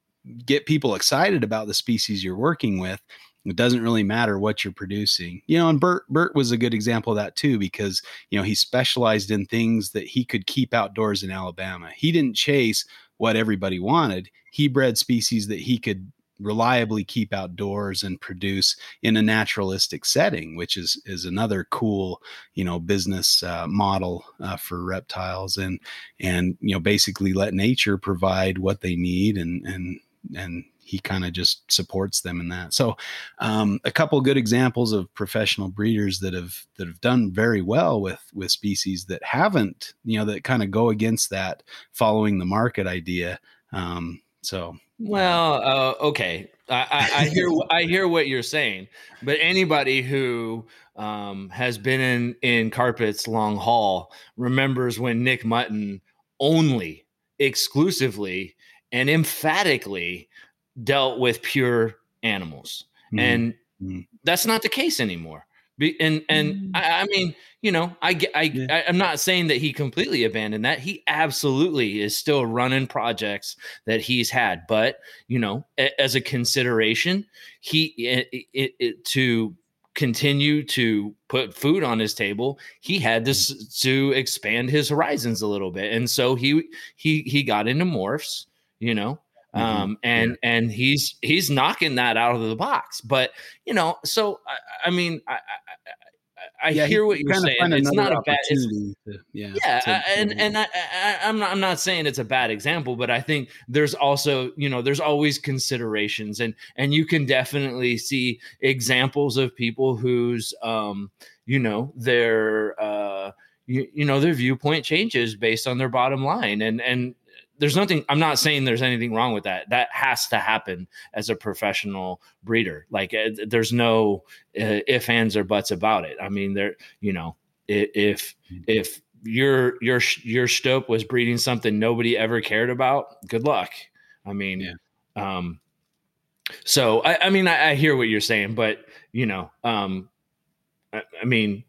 get people excited about the species you're working with it doesn't really matter what you're producing. You know, and Bert Bert was a good example of that too, because you know he specialized in things that he could keep outdoors in Alabama. He didn't chase what everybody wanted. He bred species that he could reliably keep outdoors and produce in a naturalistic setting, which is is another cool you know business uh, model uh, for reptiles and and you know basically let nature provide what they need and and and he kind of just supports them in that. So, um, a couple good examples of professional breeders that have that have done very well with with species that haven't, you know, that kind of go against that following the market idea. Um, so, well, uh, okay, I, I, I hear I hear what you're saying, but anybody who um, has been in in carpets long haul remembers when Nick Mutton only exclusively and emphatically dealt with pure animals, mm-hmm. and mm-hmm. that's not the case anymore. Be, and and mm-hmm. I, I, mean, you know, I I, yeah. I, I'm not saying that he completely abandoned that. He absolutely is still running projects that he's had, but you know, a, as a consideration, he it, it, it, to continue to put food on his table he had to to expand his horizons a little bit and so he he he got into morphs you know. Um, and yeah. and he's he's knocking that out of the box. But you know, so I, I mean, I, I, I yeah, hear what you're saying. It's not a bad. To, yeah, yeah, to, and and I, am not I'm not saying it's a bad example, but I think there's also you know there's always considerations, and and you can definitely see examples of people whose um you know their uh you, you know their viewpoint changes based on their bottom line, and and there's nothing i'm not saying there's anything wrong with that that has to happen as a professional breeder like uh, there's no uh, if ands or buts about it i mean there you know if if your your your stope was breeding something nobody ever cared about, good luck. I mean, Yeah. um, so I, I mean, I, I hear what you're saying, but you know, um, I, I mean,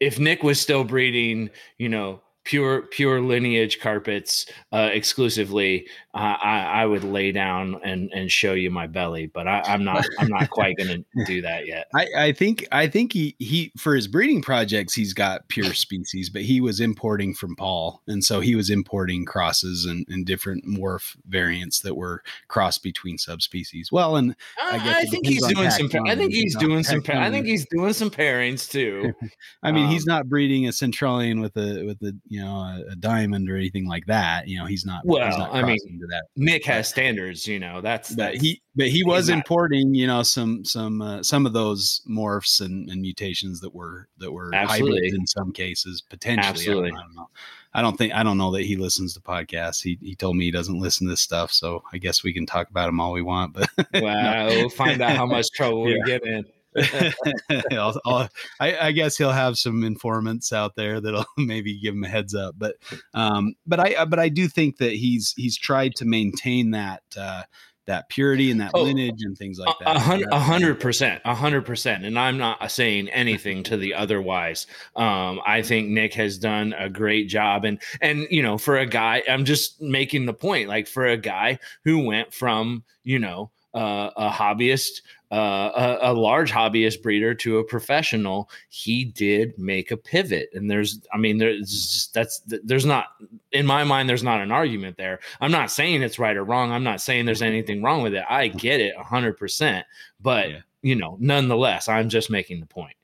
if Nick was still breeding, you know, pure pure lineage carpets uh, exclusively, I, I would lay down and and show you my belly. But I, I'm not I'm not quite going to do that yet. I, I think I think he he for his breeding projects he's got pure species, but he was importing from Paul, and so he was importing crosses and, and different morph variants that were crossed between subspecies. Well, and I, I guess I think he's doing some. I think he's doing some. pa- I think he's doing some pairings too. I mean, he's Um, not breeding a centralian with a with a you know a, a diamond or anything like that. You know, he's not. he's Well, not I mean, that. Nick has standards, you know. That's But that's he but he was importing you know some some uh, some of those morphs and, and mutations that were that were Absolutely. hybrids in some cases potentially. I don't- Absolutely. I don't, know. I don't think I don't know that he listens to podcasts. He he told me he doesn't listen to this stuff, so I guess we can talk about him all we want. But well, we'll find out how much trouble we Yeah. get in. I'll, I'll, I, I guess he'll have some informants out there that'll maybe give him a heads up. But um, but I but I do think that he's he's tried to maintain that uh, that purity and that Oh, lineage and things like that. A hundred percent, a hundred percent. And I'm not saying anything to the otherwise. Um, I think Nick has done a great job, and and you know, for a guy, I'm just making the point, like for a guy who went from you know uh, a hobbyist, uh, a, a large hobbyist breeder to a professional, he did make a pivot. And there's, I mean, there's that's there's not in my mind, there's not an argument there. I'm not saying it's right or wrong. I'm not saying there's anything wrong with it. I get it 100%. But, Yeah. you know, nonetheless, I'm just making the point.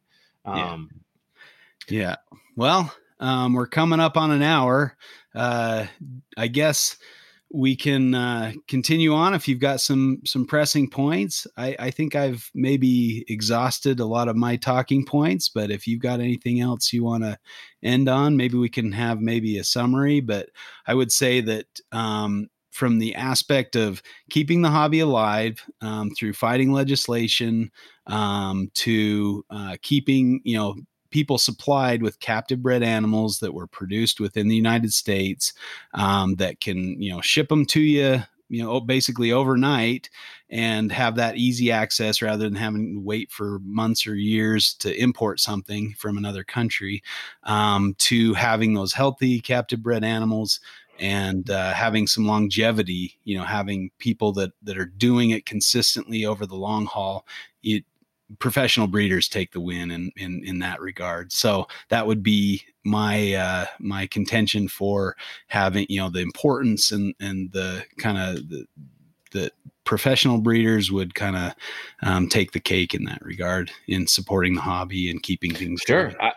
Yeah. Um, Yeah. Well, um, we're coming up on an hour. Uh, I guess we can uh, continue on if you've got some some pressing points. I, I think I've maybe exhausted a lot of my talking points, but if you've got anything else you want to end on, maybe we can have maybe a summary. But I would say that um, from the aspect of keeping the hobby alive um, through fighting legislation um, to uh, keeping you know people supplied with captive bred animals that were produced within the United States um, that can you know ship them to you you know basically overnight and have that easy access rather than having to wait for months or years to import something from another country um, to having those healthy captive bred animals and uh, having some longevity you know having people that that are doing it consistently over the long haul it professional breeders take the win in in in that regard so that would be my uh my contention for having you know the importance and and the kind of the the professional breeders would kind of um, take the cake in that regard in supporting the hobby and keeping things sure. I,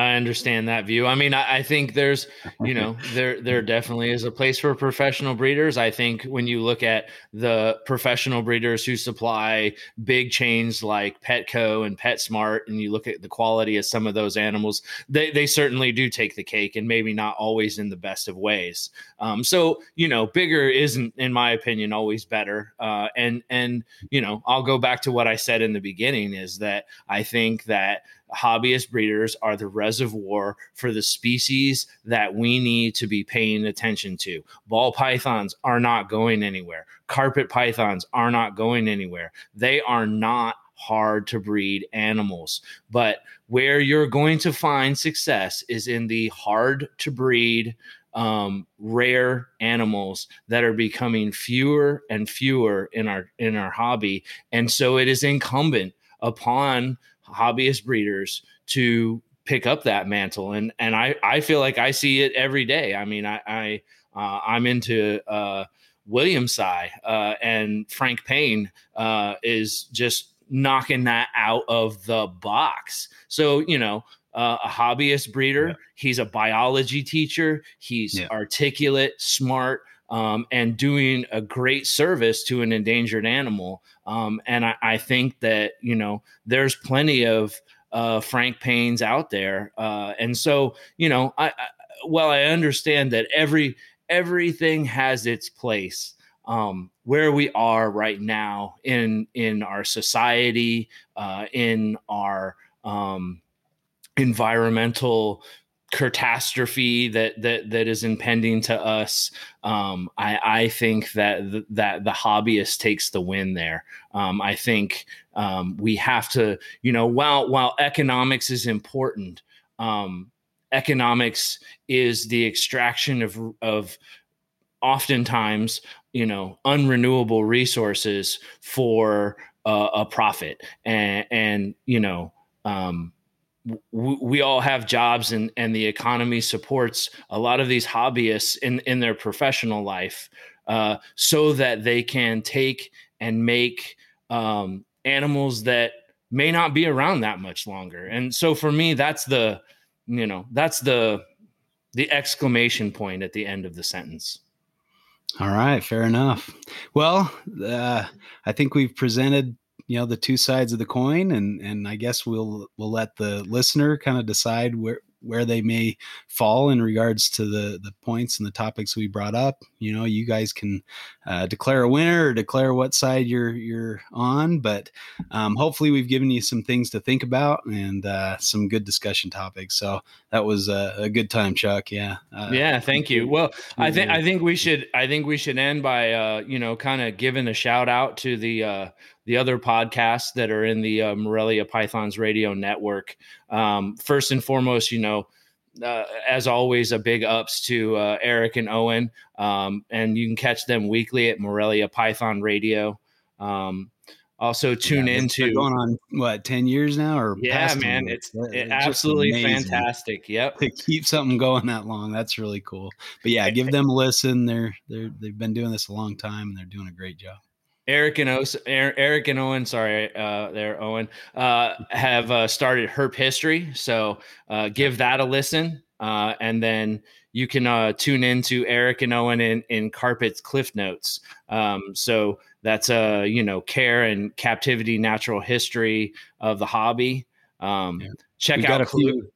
I understand that view. I mean, I, I think there's, you know, there there definitely is a place for professional breeders. I think when you look at the professional breeders who supply big chains like Petco and PetSmart, and you look at the quality of some of those animals, they they certainly do take the cake, and maybe not always in the best of ways. Um, so you know, bigger isn't, in my opinion, always better. Uh, and and you know, I'll go back to what I said in the beginning: is that I think that hobbyist breeders are the reservoir for the species that we need to be paying attention to. Ball pythons are not going anywhere. Carpet pythons are not going anywhere. They are not hard to breed animals. But where you're going to find success is in the hard to breed um, rare animals that are becoming fewer and fewer in our in our hobby and so it is incumbent upon hobbyist breeders to pick up that mantle and and I I feel like I see it every day. I mean I I uh, I'm into uh, williamsi uh, and Frank Payne uh, is just knocking that out of the box. So you know uh, a hobbyist breeder. Yeah. He's a biology teacher. He's Yeah. articulate, smart, um, and doing a great service to an endangered animal. Um, and I, I think that you know there's plenty of uh, Frank Paynes out there, uh, and so you know, I, I well, I understand that every everything has its place. Um, where we are right now in in our society, uh, in our um, environmental catastrophe that that that is impending to us. Um, I I think that th- that the hobbyist takes the win there. Um, I think um, we have to, you know, while while economics is important, um, economics is the extraction of of oftentimes you know unrenewable resources for uh, a profit and and you know um, we all have jobs and, and the economy supports a lot of these hobbyists in, in their professional life uh, so that they can take and make um, animals that may not be around that much longer. And so for me, that's the, you know, that's the, the exclamation point at the end of the sentence. All right, fair enough. Well, uh, I think we've presented you know the two sides of the coin and and i guess we'll we'll let the listener kind of decide where where they may fall in regards to the the points and the topics we brought up. You know, you guys can uh, declare a winner or declare what side you're you're on, but um, hopefully we've given you some things to think about and uh, some good discussion topics. So that was a, a good time, Chuck. Yeah. Uh, yeah. Thank you. Well, I think I think we should I think we should end by uh, you know kind of giving a shout out to the uh, the other podcasts that are in the uh, Morelia Pythons Radio Network. Um, first and foremost, you know, uh, as always, a big ups to uh, Eric and Owen, um, and you can catch them weekly at Morelia Python Radio. Um, also, tune yeah, into going on what ten years now, or yeah, man, it's, it's absolutely fantastic. Yep, to keep something going that long, that's really cool. But yeah, give them a listen. They're they're they've been doing this a long time, and they're doing a great job. Eric and o- Eric and Owen, sorry, uh, there Owen, uh, have uh, started Herp History. So uh, give that a listen, uh, and then you can uh, tune in to Eric and Owen in, in Carpet's Cliff Notes. Um, so that's a you know care and captivity natural history of the hobby. Um, yeah. Check we out. a few,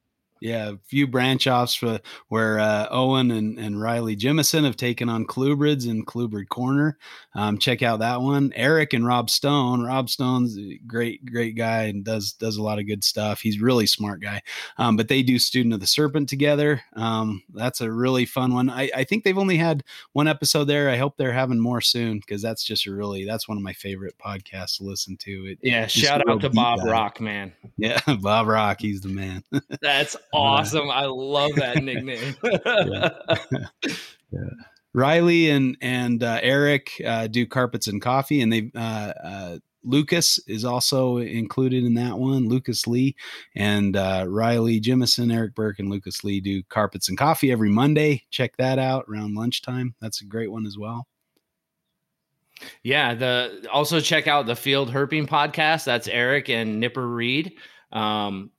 yeah, a few branch offs for where uh, Owen and, and Riley Jimison have taken on Clubrids in Clubrid Corner. Um, check out that one. Eric and Rob Stone. Rob Stone's a great, great guy and does does a lot of good stuff. He's really smart guy. Um, but they do Student of the Serpent together. Um, that's a really fun one. I, I think they've only had one episode there. I hope they're having more soon because that's just a really that's one of my favorite podcasts to listen to. It, yeah, shout out to Bob guy. Rock, man. Yeah, Bob Rock, he's the man. that's awesome. I love that nickname. yeah. yeah. Riley and and uh, Eric uh, do carpets and coffee, and they uh, uh, Lucas is also included in that one. Lucas Lee and uh, Riley Jimison, Eric Burke, and Lucas Lee do carpets and coffee every Monday. Check that out around lunchtime. That's a great one as well. Yeah, the also check out the Field Herping podcast. That's Eric and Nipper Reed. Um,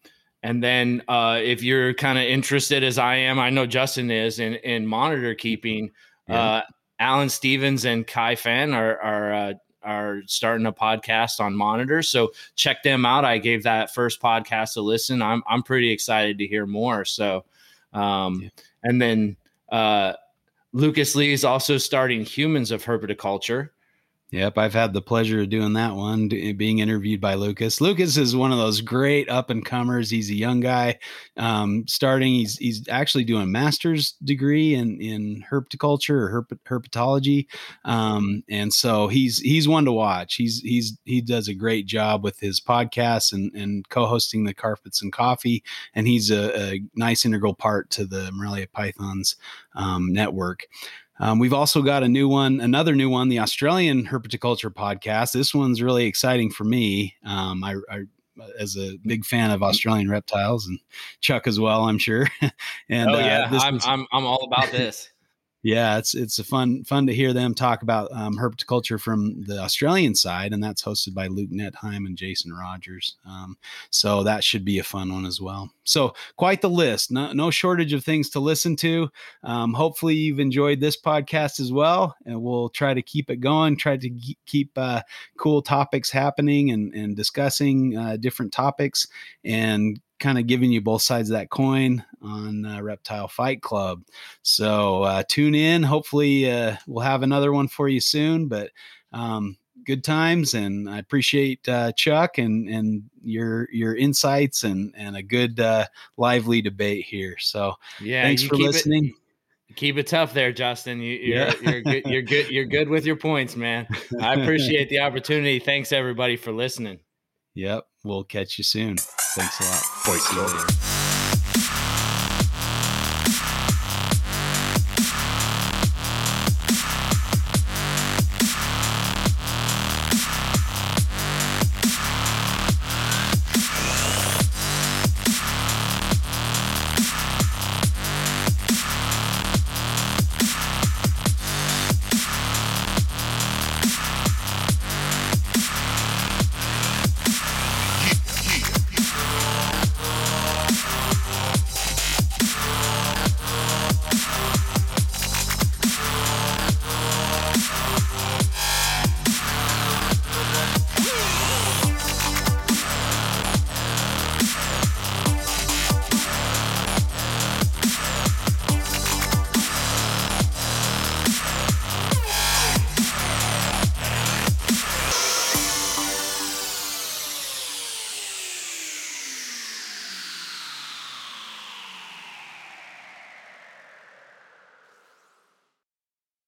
and then uh, if you're kind of interested, as I am, I know Justin is in in monitor keeping. Yeah. Uh, Alan Stevens and Kai Fan are are uh, are starting a podcast on monitor, so check them out. I gave that first podcast a listen. I'm I'm pretty excited to hear more. So, um, yeah. and then uh, Lucas Lee is also starting Humans of Herpetoculture. Yep, I've had the pleasure of doing that one, being interviewed by Lucas. Lucas is one of those great up and comers. He's a young guy, um, starting. He's he's actually doing a master's degree in in herpetoculture or herp- herpetology, um, and so he's he's one to watch. He's he's he does a great job with his podcasts and and co-hosting the Carpets and Coffee, and he's a, a nice integral part to the Morelia Pythons um, network. Um, we've also got a new one, another new one, the Australian Herpetoculture podcast. This one's really exciting for me. Um, I, I, as a big fan of Australian reptiles and Chuck as well, I'm sure. and oh yeah, uh, I'm, I'm I'm all about this yeah, it's it's a fun fun to hear them talk about um, herpetoculture from the Australian side, and that's hosted by Luke Netheim and Jason Rogers. Um, so that should be a fun one as well. So quite the list, no, no shortage of things to listen to. Um, hopefully you've enjoyed this podcast as well, and we'll try to keep it going. Try to keep uh, cool topics happening and and discussing uh, different topics and kind of giving you both sides of that coin on uh, Reptile Fight Club. So uh, tune in. Hopefully, uh, we'll have another one for you soon. But um, good times, and I appreciate uh, Chuck and and your your insights and and a good uh, lively debate here. So yeah, thanks for listening. It, keep it tough there, Justin. You, are yeah. you're good. You're good. You're good with your points, man. I appreciate the opportunity. Thanks everybody for listening. Yep, we'll catch you soon. Thanks a lot. Voice